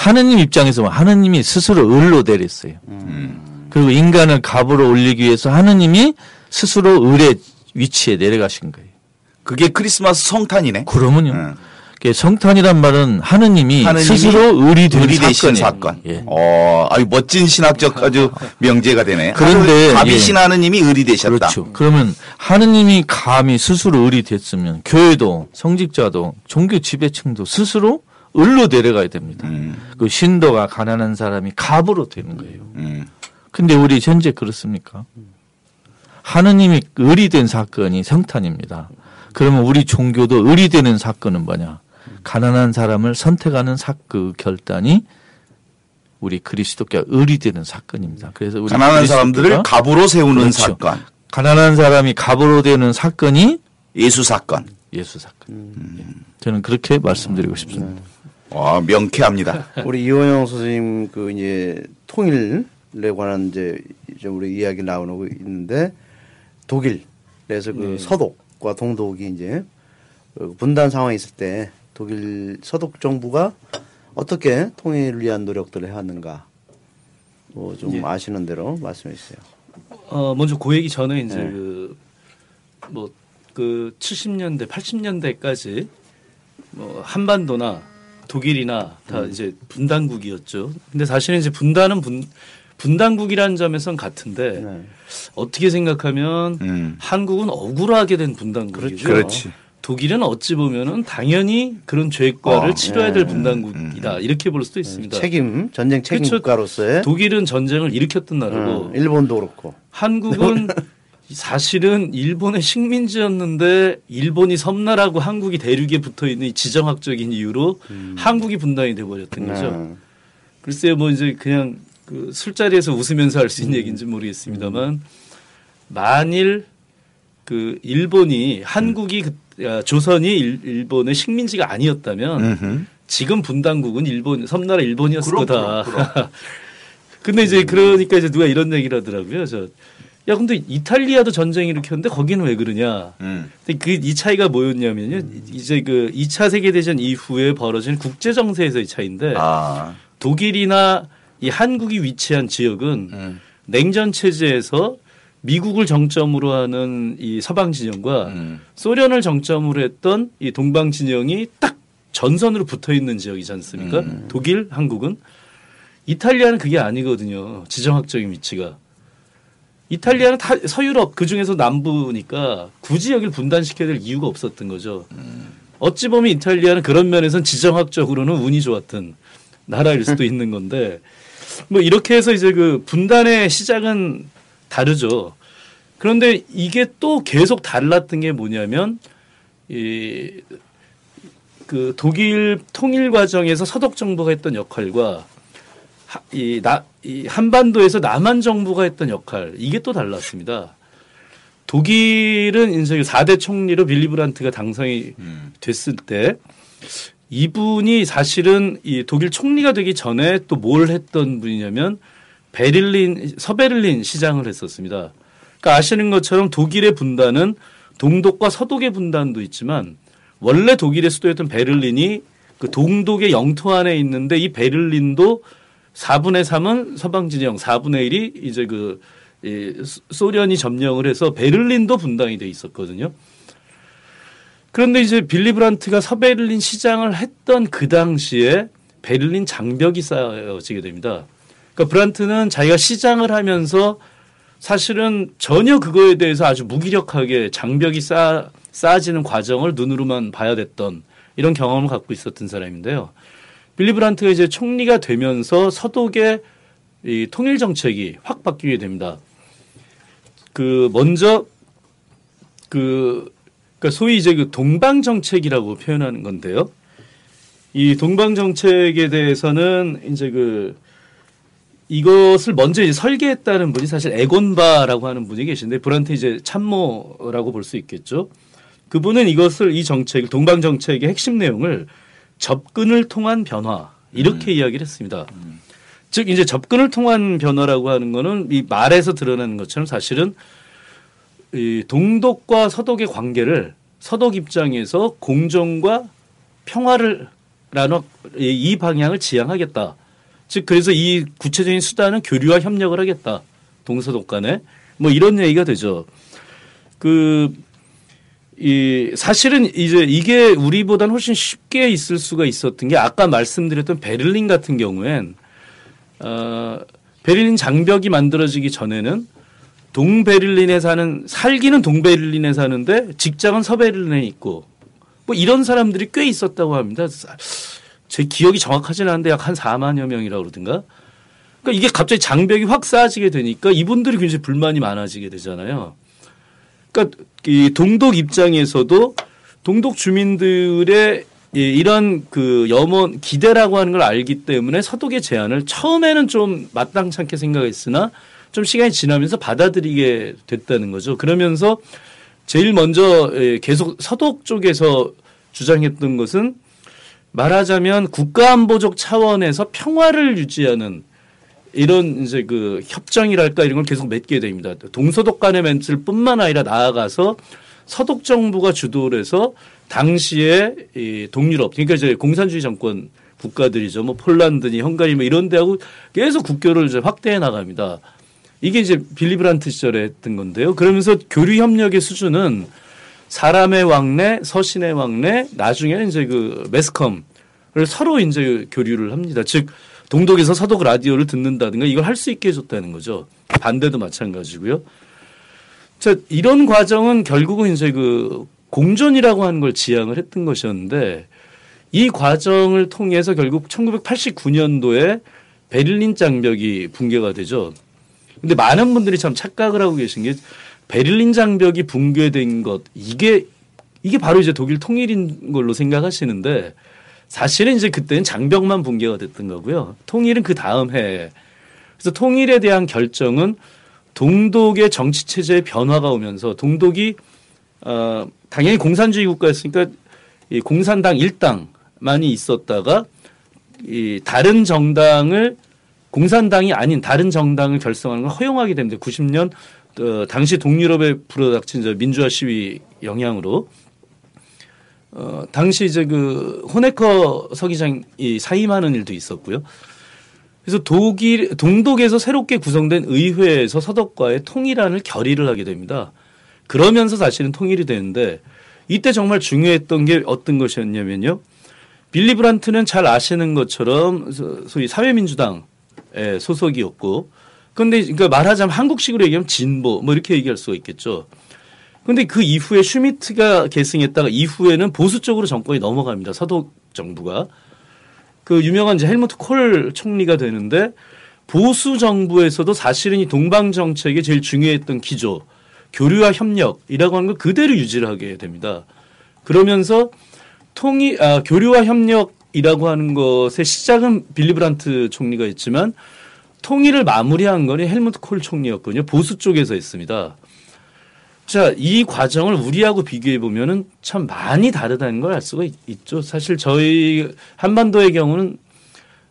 하느님 입장에서 보면 하느님이 스스로 을로 내렸어요. 그리고 인간을 갑으로 올리기 위해서 하느님이 스스로 을의 위치에 내려가신 거예요. 그게 크리스마스 성탄이네. 그러면요. 음. 그 성탄이란 말은 하느님이, 하느님이 스스로 을이 되신. 사건. 예. 어, 아주 멋진 신학적 아주 명제가 되네. 그런데, 갑이신 예. 하느님이 의리 되셨다. 그렇죠. 그러면 하느님이 감히 스스로 을이 됐으면 교회도 성직자도 종교 지배층도 스스로 을로 내려가야 됩니다. 음, 그 신도가 가난한 사람이 갑으로 되는 거예요. 음. 근데 우리 현재 그렇습니까? 하느님이 을이 된 사건이 성탄입니다. 그러면 우리 종교도 을이 되는 사건은 뭐냐? 가난한 사람을 선택하는 사, 그 결단이 우리 그리스도께 을이 되는 사건입니다. 그래서 우리 가난한 사람들을 갑으로 세우는 그렇죠. 사건. 가난한 사람이 갑으로 되는 사건이 예수 사건. 예수 사건. 예. 저는 그렇게 말씀드리고 싶습니다. 와, 명쾌합니다. 우리 이원영 선생님 그 이제 통일에 관한 이제 이제 우리 이야기 나오고 있는데 독일에서 그 서독과 동독이 이제 그 분단 상황이 있을 때 독일 서독 정부가 어떻게 통일을 위한 노력들을 해왔는가 뭐좀 예. 아시는 대로 말씀해 주세요. 어, 먼저 그 얘기 전에 이제 네. 그, 뭐, 그 70년대, 80년대까지 뭐 한반도나 독일이나 다 음. 이제 분단국이었죠. 근데 사실은 이제 분단은 분, 분단국이라는 점에선 같은데 네. 어떻게 생각하면 음. 한국은 억울하게 된 분단국이죠. 그렇지. 독일은 어찌 보면은 당연히 그런 죄과를 어, 치러야 될 예. 분단국이다 이렇게 볼 수도 있습니다. 책임 전쟁 책임 그렇죠. 국가로서의 독일은 전쟁을 일으켰던 나라고 어, 일본도 그렇고 한국은 사실은 일본의 식민지였는데 일본이 섬나라고 한국이 대륙에 붙어 있는 이 지정학적인 이유로 한국이 분단이 돼 버렸던 거죠. 네. 글쎄요, 뭐 이제 그냥 그 술자리에서 웃으면서 할 수 있는 얘기인지 모르겠습니다만 만일 그 일본이 한국이 그, 아, 조선이 일, 일본의 식민지가 아니었다면 음흠. 지금 분단국은 일본 섬나라 일본이었을 그럼, 거다. 그럼, 그럼. 근데 이제 그러니까 이제 누가 이런 얘기를 하더라고요. 저 야 근데 이탈리아도 전쟁 일으켰는데 거기는 왜 그러냐? 음. 근데 그 이 차이가 뭐였냐면요. 이제 그 2차 세계 대전 이후에 벌어진 국제 정세에서의 차이인데 아. 독일이나 이 한국이 위치한 지역은 음. 냉전 체제에서 미국을 정점으로 하는 이 서방 진영과 음. 소련을 정점으로 했던 이 동방 진영이 딱 전선으로 붙어 있는 지역이지 않습니까? 음. 독일, 한국은 이탈리아는 그게 아니거든요. 지정학적인 위치가. 이탈리아는 다 서유럽 그 중에서 남부니까 굳이 여기를 분단시켜야 될 이유가 없었던 거죠. 어찌 보면 이탈리아는 그런 면에서는 지정학적으로는 운이 좋았던 나라일 수도 있는 건데 뭐 이렇게 해서 이제 그 분단의 시작은 다르죠. 그런데 이게 또 계속 달랐던 게 뭐냐면 이 그 독일 통일 과정에서 서독 정부가 했던 역할과 하- 이, 나, 이 한반도에서 남한 정부가 했던 역할 이게 또 달랐습니다. 독일은 이제 4대 총리로 빌리 브란트가 당선이 음. 됐을 때 이분이 사실은 이 독일 총리가 되기 전에 또 뭘 했던 분이냐면 베를린 서베를린 시장을 했었습니다. 그러니까 아시는 것처럼 독일의 분단은 동독과 서독의 분단도 있지만 원래 독일의 수도였던 베를린이 그 동독의 영토 안에 있는데 이 베를린도 4분의 3은 서방 진영, 4분의 1이 이제 그 이 소련이 점령을 해서 베를린도 분당이 돼 있었거든요. 그런데 이제 빌리 브란트가 서베를린 시장을 했던 그 당시에 베를린 장벽이 쌓여지게 됩니다. 그러니까 브란트는 자기가 시장을 하면서 사실은 전혀 그거에 대해서 아주 무기력하게 장벽이 쌓, 쌓아지는 과정을 눈으로만 봐야 됐던 이런 경험을 갖고 있었던 사람인데요. 빌리 브란트가 이제 총리가 되면서 서독의 이 통일 정책이 확 바뀌게 됩니다. 그 먼저 그 그러니까 소위 이제 그 동방 정책이라고 표현하는 건데요. 이 동방 정책에 대해서는 이제 그 이것을 먼저 이제 설계했다는 분이 사실 에곤바라고 하는 분이 계신데 브란트 이제 참모라고 볼 수 있겠죠. 그분은 이것을 이 정책 동방 정책의 핵심 내용을 접근을 통한 변화 이렇게 이야기를 했습니다. 즉 이제 접근을 통한 변화라고 하는 거는 이 말에서 드러나는 것처럼 사실은 이 동독과 서독의 관계를 서독 입장에서 공정과 평화를 라는 이- 이 방향을 지향하겠다. 즉 그래서 이 구체적인 수단은 교류와 협력을 하겠다. 동서독 간에 뭐 이런 얘기가 되죠. 그 이 사실은 이제 이게 우리보다는 훨씬 쉽게 있을 수가 있었던 게 아까 말씀드렸던 베를린 같은 경우엔 어 베를린 장벽이 만들어지기 전에는 동베를린에 사는 살기는 동베를린에 사는데 직장은 서베를린에 있고 뭐 이런 사람들이 꽤 있었다고 합니다. 제 기억이 정확하지는 않은데 약 한 4만여 명이라고 그러든가. 그러니까 이게 갑자기 장벽이 확 쌓아지게 되니까 이분들이 굉장히 불만이 많아지게 되잖아요. 그러니까 이 동독 입장에서도 동독 주민들의 이- 이런 그 염원 기대라고 하는 걸 알기 때문에 서독의 제안을 처음에는 좀 마땅찮게 생각했으나 좀 시간이 지나면서 받아들이게 됐다는 거죠. 그러면서 제일 먼저 예, 계속 서독 쪽에서 주장했던 것은 말하자면 국가안보적 차원에서 평화를 유지하는 이런 이제 그 협정이랄까 이런 걸 계속 맺게 됩니다. 동서독 간의 멘트를 뿐만 아니라 나아가서 서독 정부가 주도를 해서 당시에 이 동유럽 그러니까 이제 공산주의 정권 국가들이죠. 뭐 폴란드니 헝가리 뭐 이런 데하고 계속 국교를 이제 확대해 나갑니다. 이게 이제 빌리브란트 시절에 했던 건데요. 그러면서 교류 협력의 수준은 사람의 왕래, 서신의 왕래, 나중에는 이제 그 매스컴을 서로 이제 교류를 합니다. 즉 동독에서 서독 라디오를 듣는다든가 이걸 할 수 있게 해줬다는 거죠. 반대도 마찬가지고요. 자, 이런 과정은 결국은 이제 그 공존이라고 하는 걸 지향을 했던 것이었는데 이 과정을 통해서 결국 1989년도에 베를린 장벽이 붕괴가 되죠. 근데 많은 분들이 참 착각을 하고 계신 게 베를린 장벽이 붕괴된 것 이게 이게 바로 이제 독일 통일인 걸로 생각하시는데 사실은 이제 그때는 장벽만 붕괴가 됐던 거고요. 통일은 그 다음 해. 그래서 통일에 대한 결정은 동독의 정치 체제의 변화가 오면서 동독이 어 당연히 공산주의 국가였으니까 이 공산당 일당만이 있었다가 이 다른 정당을 공산당이 아닌 다른 정당을 결성하는 걸 허용하게 됩니다. 90년 어, 당시 동유럽에 불어닥친 저 민주화 시위 영향으로 어, 당시 이제 그 호네커 서기장이 사임하는 일도 있었고요. 그래서 독일 동독에서 새롭게 구성된 의회에서 서독과의 통일안을 결의를 하게 됩니다. 그러면서 사실은 통일이 되는데 이때 정말 중요했던 게 어떤 것이었냐면요. 빌리 브란트는 잘 아시는 것처럼 소위 사회민주당 소속이었고 그런데 그러니까 말하자면 한국식으로 얘기하면 진보 뭐 이렇게 얘기할 수가 있겠죠. 그런데 그 이후에 슈미트가 계승했다가 이후에는 보수 쪽으로 정권이 넘어갑니다. 서독 정부가 그 유명한 이제 헬무트 콜 총리가 되는데 보수 정부에서도 사실은 이 동방 정책의 제일 중요했던 기조 교류와 협력이라고 하는 걸 그대로 유지를 하게 됩니다. 그러면서 통일 아, 교류와 협력이라고 하는 것의 시작은 빌리 브란트 총리가 있지만 통일을 마무리한 거는 헬무트 콜 총리였거든요. 보수 쪽에서 했습니다. 자, 이 과정을 우리하고 비교해 보면은 참 많이 다르다는 걸 알 수가 있, 죠 사실 저희 한반도의 경우는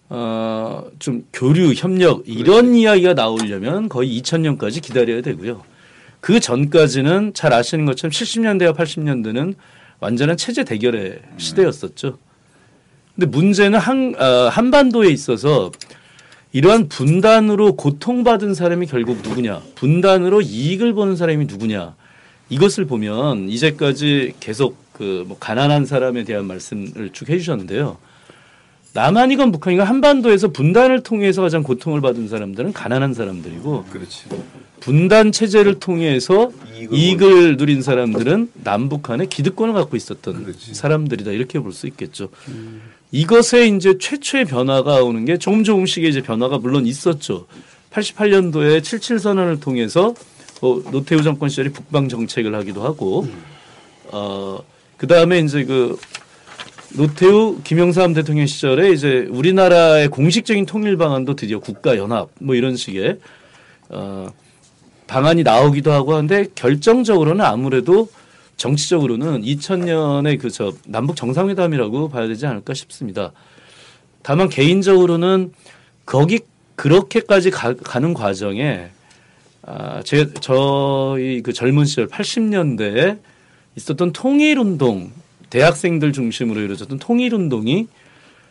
어, 좀 교류, 협력 이런 그렇지. 이야기가 나오려면 거의 2000년까지 기다려야 되고요. 그 전까지는 잘 아시는 것처럼 70년대와 80년대는 완전한 체제 대결의 시대였었죠. 근데 문제는 한, 어, 한반도에 있어서 이러한 분단으로 고통받은 사람이 결국 누구냐? 분단으로 이익을 보는 사람이 누구냐? 이것을 보면 이제까지 계속 그 뭐 가난한 사람에 대한 말씀을 쭉 해주셨는데요. 남한이건 북한이건 한반도에서 분단을 통해서 가장 고통을 받은 사람들은 가난한 사람들이고 그렇지. 분단 체제를 통해서 이익을, 이익을 누린 사람들은 남북한의 기득권을 갖고 있었던 그렇지. 사람들이다 이렇게 볼 수 있겠죠. 음. 이것에 이제 최초의 변화가 오는 게 조금 조금씩의 이제 변화가 물론 있었죠. 88년도에 77선언을 통해서 어, 노태우 정권 시절에 북방 정책을 하기도 하고 어, 그 다음에 이제 그 노태우 김영삼 대통령 시절에 이제 우리나라의 공식적인 통일 방안도 드디어 국가 연합 뭐 이런 식의 어, 방안이 나오기도 하고 하는데 결정적으로는 아무래도 정치적으로는 2000년에 그 저 남북 정상회담이라고 봐야 되지 않을까 싶습니다. 다만 개인적으로는 거기 그렇게까지 가, 는 과정에 아, 제, 저희 그 젊은 시절 80년대에 있었던 통일운동, 대학생들 중심으로 이루어졌던 통일운동이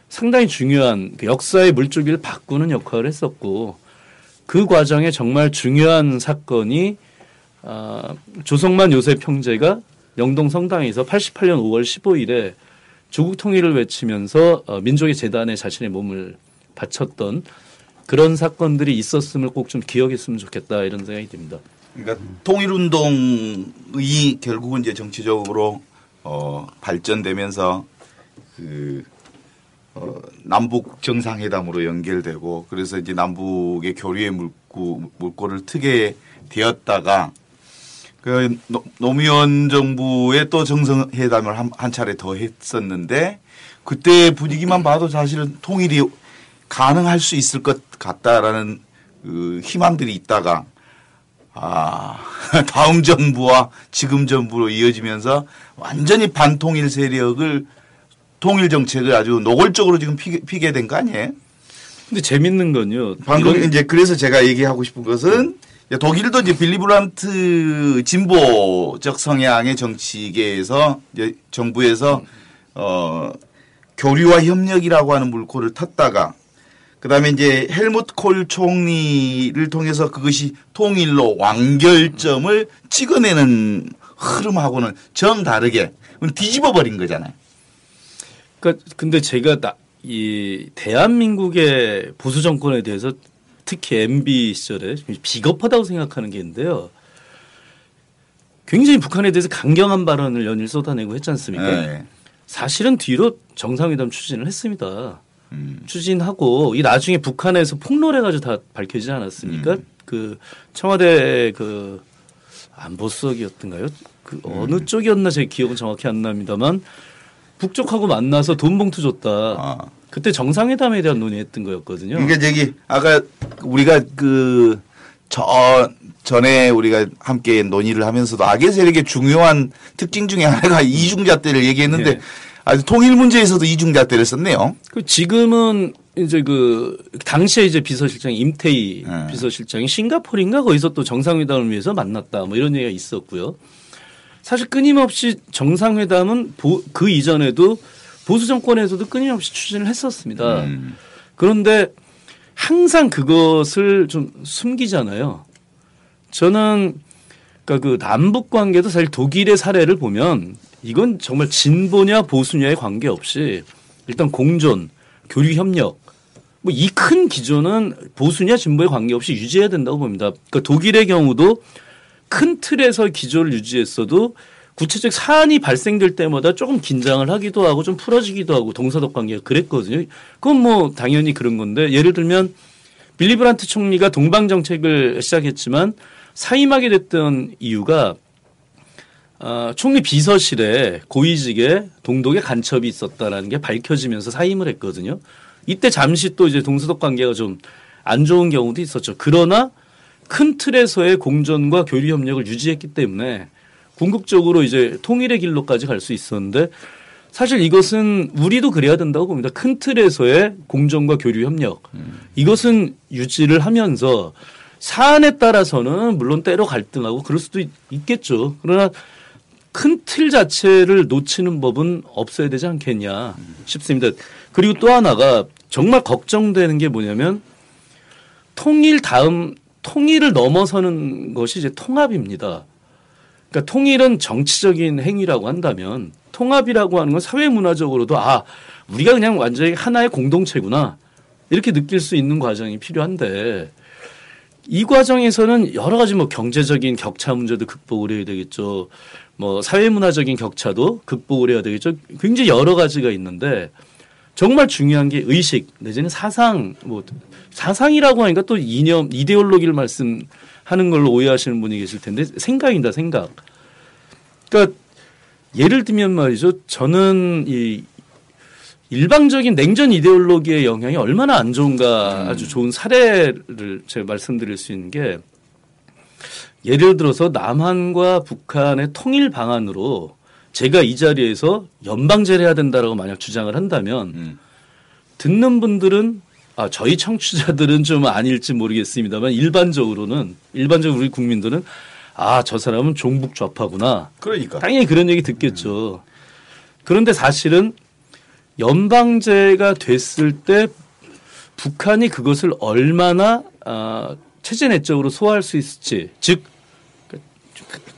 상당히 중요한 그 역사의 물줄기를 바꾸는 역할을 했었고 그 과정에 정말 중요한 사건이 아, 조성만 요셉 형제가 영동 성당에서 88년 5월 15일에 조국 통일을 외치면서 어, 민족의 재단에 자신의 몸을 바쳤던 그런 사건들이 있었음을 꼭 좀 기억했으면 좋겠다 이런 생각이 듭니다. 그러니까 통일운동이 결국은 이제 정치적으로 어, 발전되면서 그 어, 남북 정상회담으로 연결되고 그래서 이제 남북의 교류의 물고 물꼬를 트게 되었다가 그 노무현 정부의 또 정상회담을 한, 한 차례 더 했었는데 그때 분위기만 봐도 사실은 통일이 가능할 수 있을 것 같다라는 그 희망들이 있다가 아, 다음 정부와 지금 정부로 이어지면서 완전히 반통일 세력을 통일 정책을 아주 노골적으로 지금 피게, 피게 된 거 아니에요? 근데 재밌는 건요. 방금 이런- 이제 그래서 제가 얘기하고 싶은 것은 독일도 이제 빌리브란트 진보적 성향의 정치계에서 정부에서 어 교류와 협력이라고 하는 물꼬를 텄다가 그다음에 이제 헬무트 콜 총리를 통해서 그것이 통일로 완결점을 찍어내는 흐름하고는 정 다르게 뒤집어 버린 거잖아요. 그러니까 근데 제가 나, 이 대한민국의 보수 정권에 대해서 특히 MB 시절에 비겁하다고 생각하는 게 있는데요. 굉장히 북한에 대해서 강경한 발언을 연일 쏟아내고 했지 않습니까? 네. 사실은 뒤로 정상회담 추진을 했습니다. 음. 추진하고 이 나중에 북한에서 폭로해 가지고 다 밝혀지지 않았습니까? 음. 그 청와대 그 안보수석이었던가요? 그 어느 음. 쪽이었나 제 기억은 정확히 안 납니다만 북쪽하고 만나서 돈 봉투 줬다. 아. 그때 정상회담에 대한 논의했던 거였거든요. 그러니까 저기 아까 우리가 그 저 전에 우리가 함께 논의를 하면서도 악의 세력의 중요한 특징 중에 하나가 이중잣대를 얘기했는데 네. 아주 통일 문제에서도 이중잣대를 썼네요. 그 지금은 이제 그 당시에 이제 비서실장 임태희 네. 비서실장이 싱가포르인가 거기서 또 정상회담을 위해서 만났다 뭐 이런 얘기가 있었고요. 사실 끊임없이 정상회담은 보- 그 이전에도 보수 정권에서도 끊임없이 추진을 했었습니다. 음. 그런데 항상 그것을 좀 숨기잖아요. 저는 그러니까 그 남북 관계도 사실 독일의 사례를 보면 이건 정말 진보냐 보수냐의 관계 없이 일단 공존, 교류 협력 뭐 이 큰 기조는 보수냐 진보의 관계 없이 유지해야 된다고 봅니다. 그러니까 독일의 경우도 큰 틀에서 기조를 유지했어도 구체적 사안이 발생될 때마다 조금 긴장을 하기도 하고 좀 풀어지기도 하고 동서독 관계가 그랬거든요. 그건 뭐 당연히 그런 건데 예를 들면 빌리브란트 총리가 동방 정책을 시작했지만 사임하게 됐던 이유가 어, 총리 비서실에 고위직에 동독의 간첩이 있었다라는 게 밝혀지면서 사임을 했거든요. 이때 잠시 또 이제 동서독 관계가 좀 안 좋은 경우도 있었죠. 그러나 큰 틀에서의 공존과 교류 협력을 유지했기 때문에 궁극적으로 이제 통일의 길로까지 갈 수 있었는데 사실 이것은 우리도 그래야 된다고 봅니다. 큰 틀에서의 공존과 교류 협력 이것은 유지를 하면서 사안에 따라서는 물론 때로 갈등하고 그럴 수도 있, 있겠죠. 그러나 큰 틀 자체를 놓치는 법은 없어야 되지 않겠냐 싶습니다. 그리고 또 하나가 정말 걱정되는 게 뭐냐면 통일 다음 통일을 넘어서는 것이 이제 통합입니다. 그러니까 통일은 정치적인 행위라고 한다면 통합이라고 하는 건 사회 문화적으로도 아 우리가 그냥 완전히 하나의 공동체구나 이렇게 느낄 수 있는 과정이 필요한데 이 과정에서는 여러 가지 뭐 경제적인 격차 문제도 극복을 해야 되겠죠. 뭐 사회 문화적인 격차도 극복을 해야 되겠죠. 굉장히 여러 가지가 있는데 정말 중요한 게 의식 내지는 사상 뭐 사상이라고 하니까 또 이념 이데올로기를 말씀하는 걸로 오해하시는 분이 계실 텐데 생각입니다 생각. 그러니까 예를 들면 말이죠. 저는 이 일방적인 냉전 이데올로기의 영향이 얼마나 안 좋은가 아주 좋은 사례를 제가 말씀드릴 수 있는 게 예를 들어서 남한과 북한의 통일 방안으로 제가 이 자리에서 연방제를 해야 된다라고 만약 주장을 한다면 음. 듣는 분들은 아 저희 청취자들은 좀 아닐지 모르겠습니다만 일반적으로는 일반적으로 우리 국민들은 아 저 사람은 종북 좌파구나 그러니까. 당연히 그런 얘기 듣겠죠. 그런데 사실은 연방제가 됐을 때 북한이 그것을 얼마나 아, 체제 내적으로 소화할 수 있을지 즉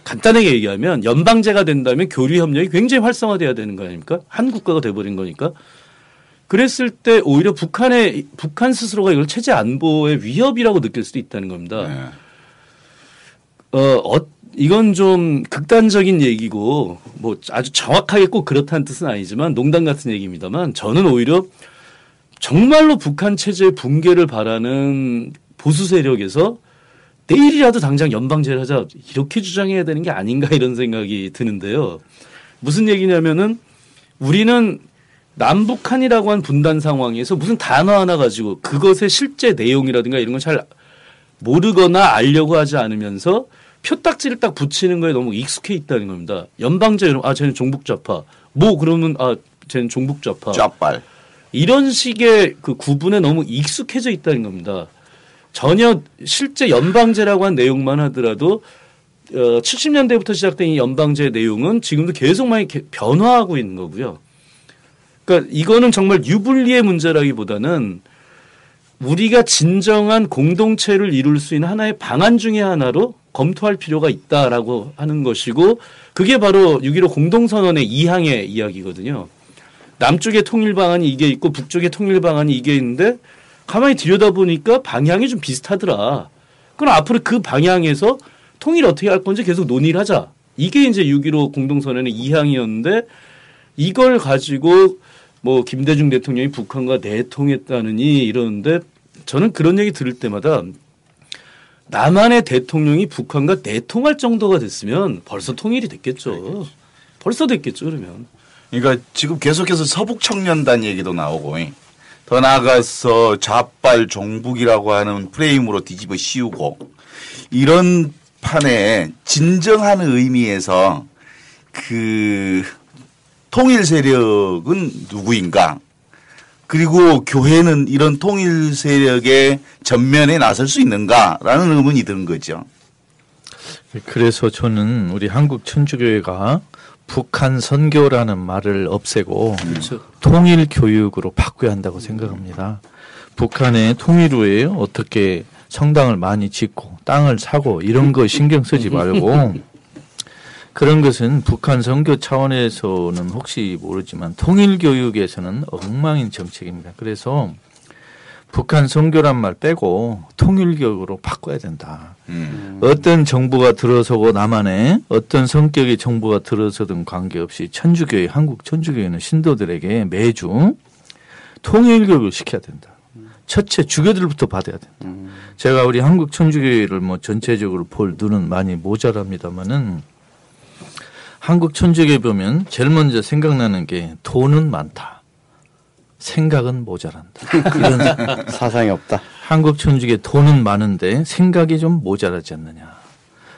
간단하게 얘기하면 연방제가 된다면 교류 협력이 굉장히 활성화돼야 되는 거 아닙니까? 한 국가가 돼버린 거니까. 그랬을 때 오히려 북한의 북한 스스로가 이걸 체제 안보의 위협이라고 느낄 수도 있다는 겁니다. 네. 어, 어, 이건 좀 극단적인 얘기고 뭐 아주 정확하게 꼭 그렇다는 뜻은 아니지만 농담 같은 얘기입니다만 저는 오히려 정말로 북한 체제의 붕괴를 바라는 보수 세력에서 내일이라도 당장 연방제를 하자 이렇게 주장해야 되는 게 아닌가 이런 생각이 드는데요. 무슨 얘기냐면은 우리는 남북한이라고 한 분단 상황에서 무슨 단어 하나 가지고 그것의 실제 내용이라든가 이런 건잘 모르거나 알려고 하지 않으면서 표딱지를 딱 붙이는 거에 너무 익숙해 있다는 겁니다. 연방제 이름 아 쟤는 종북 좌파. 뭐 그러면 아 쟤는 종북 좌파. 쫙발. 이런 식의 그 구분에 너무 익숙해져 있다는 겁니다. 전혀 실제 연방제라고 한 내용만 하더라도 어, 70년대부터 시작된 이 연방제 내용은 지금도 계속 많이 개- 변화하고 있는 거고요. 그러니까 이거는 정말 유불리의 문제라기보다는 우리가 진정한 공동체를 이룰 수 있는 하나의 방안 중의 하나로 검토할 필요가 있다라고 하는 것이고 그게 바로 6.15 공동선언의 2항의 이야기거든요. 남쪽의 통일 방안이 이게 있고 북쪽의 통일 방안이 이게 있는데 가만히 들여다보니까 방향이 좀 비슷하더라. 그럼 앞으로 그 방향에서 통일 어떻게 할 건지 계속 논의를 하자. 이게 이제 6.15 공동선언의 2항이었는데 이걸 가지고 뭐 김대중 대통령이 북한과 내통했다느니 이러는데 저는 그런 얘기 들을 때마다 남한의 대통령이 북한과 내통할 정도가 됐으면 벌써 통일이 됐겠죠. 벌써 됐겠죠 그러면. 그러니까 지금 계속해서 서북 청년단 얘기도 나오고 이. 더 나아가서 좌빨 종북이라고 하는 프레임으로 뒤집어 씌우고 이런 판에 진정한 의미에서 그 통일 세력은 누구인가 그리고 교회는 이런 통일 세력의 전면에 나설 수 있는가라는 의문이 드는 거죠. 그래서 저는 우리 한국 천주교회가 북한 선교라는 말을 없애고 그렇죠. 통일 교육으로 바꿔야 한다고 생각합니다. 북한의 통일 후에 어떻게 성당을 많이 짓고 땅을 사고 이런 거 신경 쓰지 말고 그런 것은 북한 선교 차원에서는 혹시 모르지만 통일 교육에서는 엉망인 정책입니다. 그래서 북한 선교란 말 빼고 통일 교육으로 바꿔야 된다. 음. 어떤 정부가 들어서고 남한에 어떤 성격의 정부가 들어서든 관계없이 천주교회 한국 천주교회는 신도들에게 매주 통일 교육을 시켜야 된다. 첫째 주교들부터 받아야 된다. 제가 우리 한국 천주교회를 뭐 전체적으로 볼 눈은 많이 모자랍니다만은 한국 천주교회 보면 제일 먼저 생각나는 게 돈은 많다. 생각은 모자란다. 이런 사상이 없다. 한국 천주교 돈은 많은데 생각이 좀 모자라지 않느냐.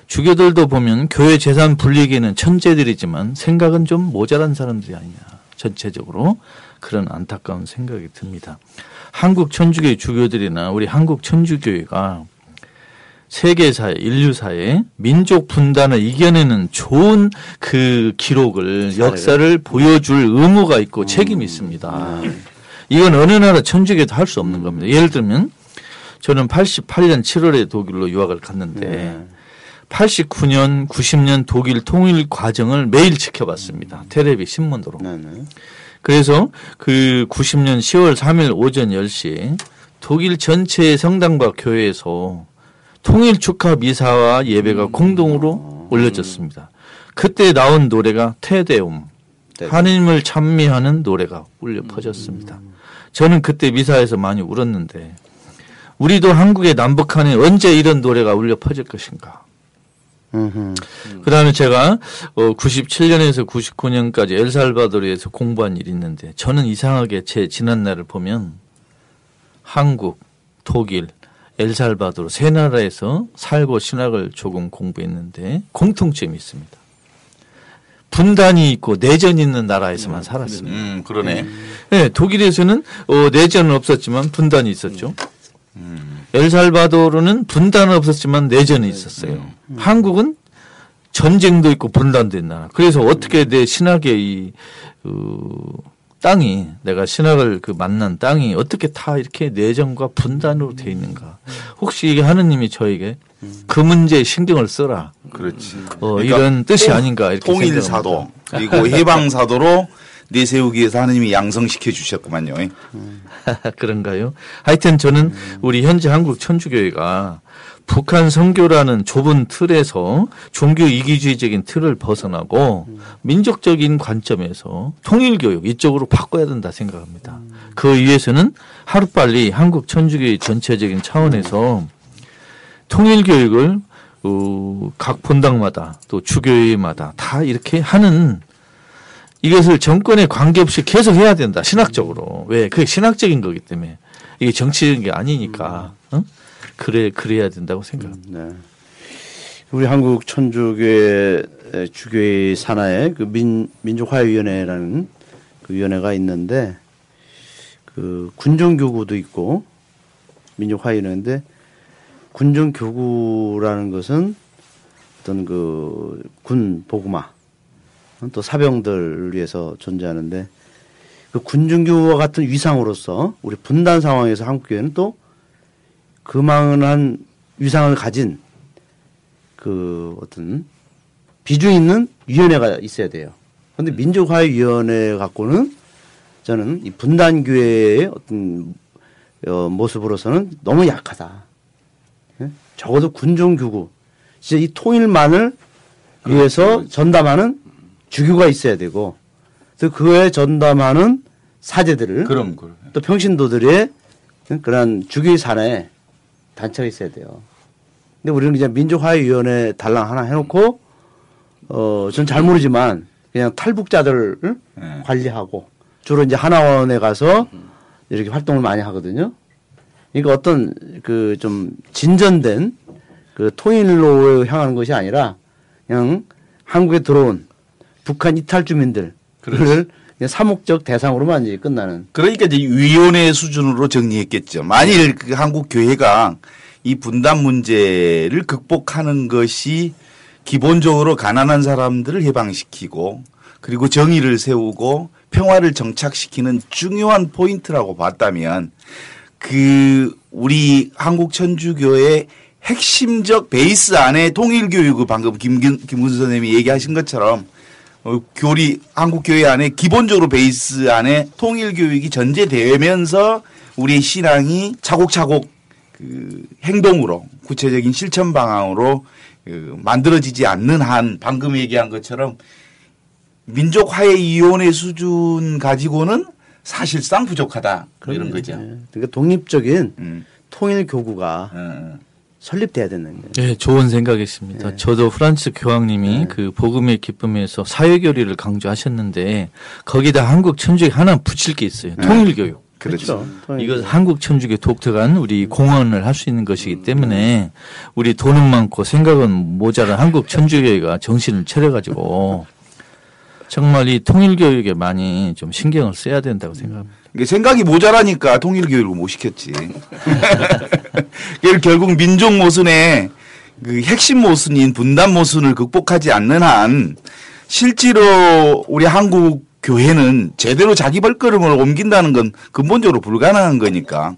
주교들도 보면 교회 재산 불리기에는 천재들이지만 생각은 좀 모자란 사람들이 아니냐. 전체적으로 그런 안타까운 생각이 듭니다. 한국 천주교의 주교들이나 우리 한국 천주교회가 세계사회, 인류사회 민족 분단을 이겨내는 좋은 그 기록을 역사를 보여줄 의무가 있고 책임이 있습니다. 이건 어느 나라 천주교도 할 수 없는 겁니다. 예를 들면 저는 88년 7월에 독일로 유학을 갔는데 89년, 90년 독일 통일 과정을 매일 지켜봤습니다. 테레비 신문으로. 네네. 그래서 그 90년 10월 3일 오전 10시에 독일 전체 성당과 교회에서 통일 축하 미사와 예배가 공동으로 올려졌습니다. 그때 나온 노래가 테데움, 하나님을 찬미하는 노래가 울려 퍼졌습니다. 저는 그때 미사에서 많이 울었는데 우리도 한국의 남북한에 언제 이런 노래가 울려 퍼질 것인가? 음흠. 그다음에 제가 어 97년에서 99년까지 엘살바도르에서 공부한 일이 있는데 저는 이상하게 제 지난 날을 보면 한국, 독일, 엘살바도르 세 나라에서 살고 신학을 조금 공부했는데 공통점이 있습니다. 분단이 있고 내전이 있는 나라에서만 살았습니다. 음, 그러네. 네, 독일에서는 어, 내전은 없었지만 분단이 있었죠. 엘살바도르는 분단은 없었지만 내전이 있었어요. 한국은 전쟁도 있고 분단도 있나. 그래서 어떻게 내 신학의 이 어, 땅이 내가 신학을 그 만난 땅이 어떻게 다 이렇게 내전과 분단으로 돼 있는가? 혹시 이게 하느님이 저에게 그 문제에 신경을 써라. 그렇지. 어, 그러니까 이런 뜻이 통- 아닌가 이렇게 통일 생각합니다. 사도 그리고 해방 사도로 내세우기 위해서 하느님이 양성시켜 주셨구만요. 그런가요? 하여튼 저는 우리 현재 한국 천주교회가 북한 선교라는 좁은 틀에서 종교 이기주의적인 틀을 벗어나고 민족적인 관점에서 통일 교육 이쪽으로 바꿔야 된다 생각합니다. 그 위해서는 하루빨리 한국 천주교회 전체적인 차원에서 통일 교육을 어, 각 본당마다 또 주교회마다 다 이렇게 하는 이것을 정권에 관계없이 계속 해야 된다. 신학적으로. 왜? 그게 신학적인 거기 때문에. 이게 정치적인 게 아니니까. 어? 그래 그래야 된다고 생각합니다. 네. 우리 한국 천주교회 주교회 산하에 그 민, 민족화위원회라는 그 위원회가 있는데 그 군정교구도 있고 민족화위원회인데 군정교구라는 것은 어떤 그 군 보그마 또 사병들을 위해서 존재하는데 그 군중교와 같은 위상으로서 우리 분단 상황에서 한국교회는 또 그만한 위상을 가진 그 어떤 비중 있는 위원회가 있어야 돼요. 그런데 민족화위원회 갖고는 저는 이 분단교회의 어떤 어, 모습으로서는 너무 약하다. 예? 적어도 군종교구, 진짜 이 통일만을 위해서 전담하는 주교가 있어야 되고 또 그에 전담하는 사제들을 그럼 그럼. 또 평신도들의 그런 주교의 산에 단체가 있어야 돼요. 근데 우리는 그냥 민족화위원회 달랑 하나 해놓고 어, 전 잘 모르지만 그냥 탈북자들을 네. 관리하고 주로 이제 하나원에 가서 이렇게 활동을 많이 하거든요. 그러니까 어떤 그 좀 진전된 그 통일로 향하는 것이 아니라 그냥 한국에 들어온 북한 이탈 주민들을 그냥 사목적 대상으로만 이제 끝나는 그러니까 이제 위원회 수준으로 정리했겠죠. 만일 그 한국 교회가 이 분단 문제를 극복하는 것이 기본적으로 가난한 사람들을 해방시키고 그리고 정의를 세우고 평화를 정착시키는 중요한 포인트라고 봤다면 그 우리 한국 천주교의 핵심적 베이스 안에 통일교육을 방금 김균, 김문수 선생님이 얘기하신 것처럼 어, 교리 한국 교회 안에 기본적으로 베이스 안에 통일 교육이 전제되면서 우리의 신앙이 차곡차곡 그 행동으로 구체적인 실천 방향으로 그 만들어지지 않는 한 방금 얘기한 것처럼 민족화해 이혼의 수준 가지고는 사실상 부족하다 뭐 이런 거죠. 예. 그러니까 독립적인 음. 통일 교구가 어, 설립돼야 되는 거예요. 네, 좋은 생각이십니다. 네. 저도 프란츠 교황님이 그 복음의 기쁨에서 사회교리를 강조하셨는데 거기다 한국 천주교 하나 붙일 게 있어요. 통일교육. 그렇죠. 통일 이거 한국 천주교 독특한 우리 공헌을 할 수 있는 것이기 때문에 우리 돈은 많고 생각은 모자란 한국 천주교회가 정신을 차려가지고 정말 이 통일 교육에 많이 좀 신경을 써야 된다고 생각합니다. 이게 생각이 모자라니까 통일 교육을 못 시켰지. 결국 민족 모순의 그 핵심 모순인 분단 모순을 극복하지 않는 한 실제로 우리 한국 교회는 제대로 자기 발걸음을 옮긴다는 건 근본적으로 불가능한 거니까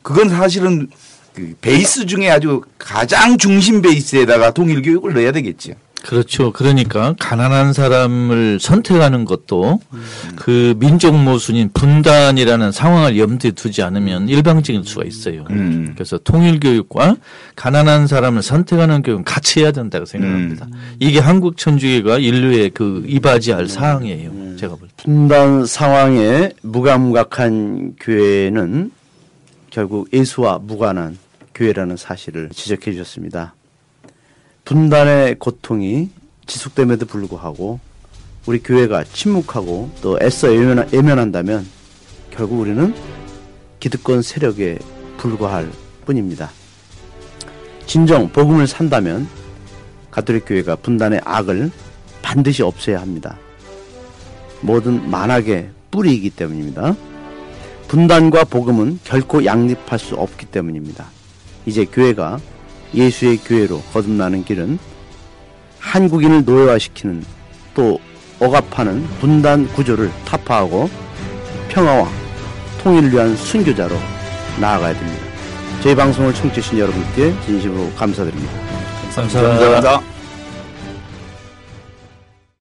그건 사실은 그 베이스 중에 아주 가장 중심 베이스에다가 통일 교육을 넣어야 되겠죠. 그렇죠. 그러니까 가난한 사람을 선택하는 것도 그 민족 모순인 분단이라는 상황을 염두에 두지 않으면 일방적일 수가 있어요. 음. 그래서 통일 교육과 가난한 사람을 선택하는 교육은 같이 해야 된다고 생각합니다. 이게 한국 천주교가 인류의 그 이바지할 사항이에요. 제가 볼 때. 분단 상황에 무감각한 교회는 결국 예수와 무관한 교회라는 사실을 지적해 주셨습니다. 분단의 고통이 지속됨에도 불구하고 우리 교회가 침묵하고 또 애써 예면, 예면한 다면 결국 우리는 기득권 세력에 불과할 뿐입니다. 진정 복음을 산다면 가톨릭 교회가 분단의 악을 반드시 없애야 합니다. 모든 만악의 뿌리이기 때문입니다. 분단과 복음은 결코 양립할 수 없기 때문입니다. 이제 교회가 예수의 교회로 거듭나는 길은 한국인을 노예화시키는 또 억압하는 분단 구조를 타파하고 평화와 통일을 위한 순교자로 나아가야 됩니다. 저희 방송을 청취하신 여러분께 진심으로 감사드립니다. 감사합니다. 감사합니다.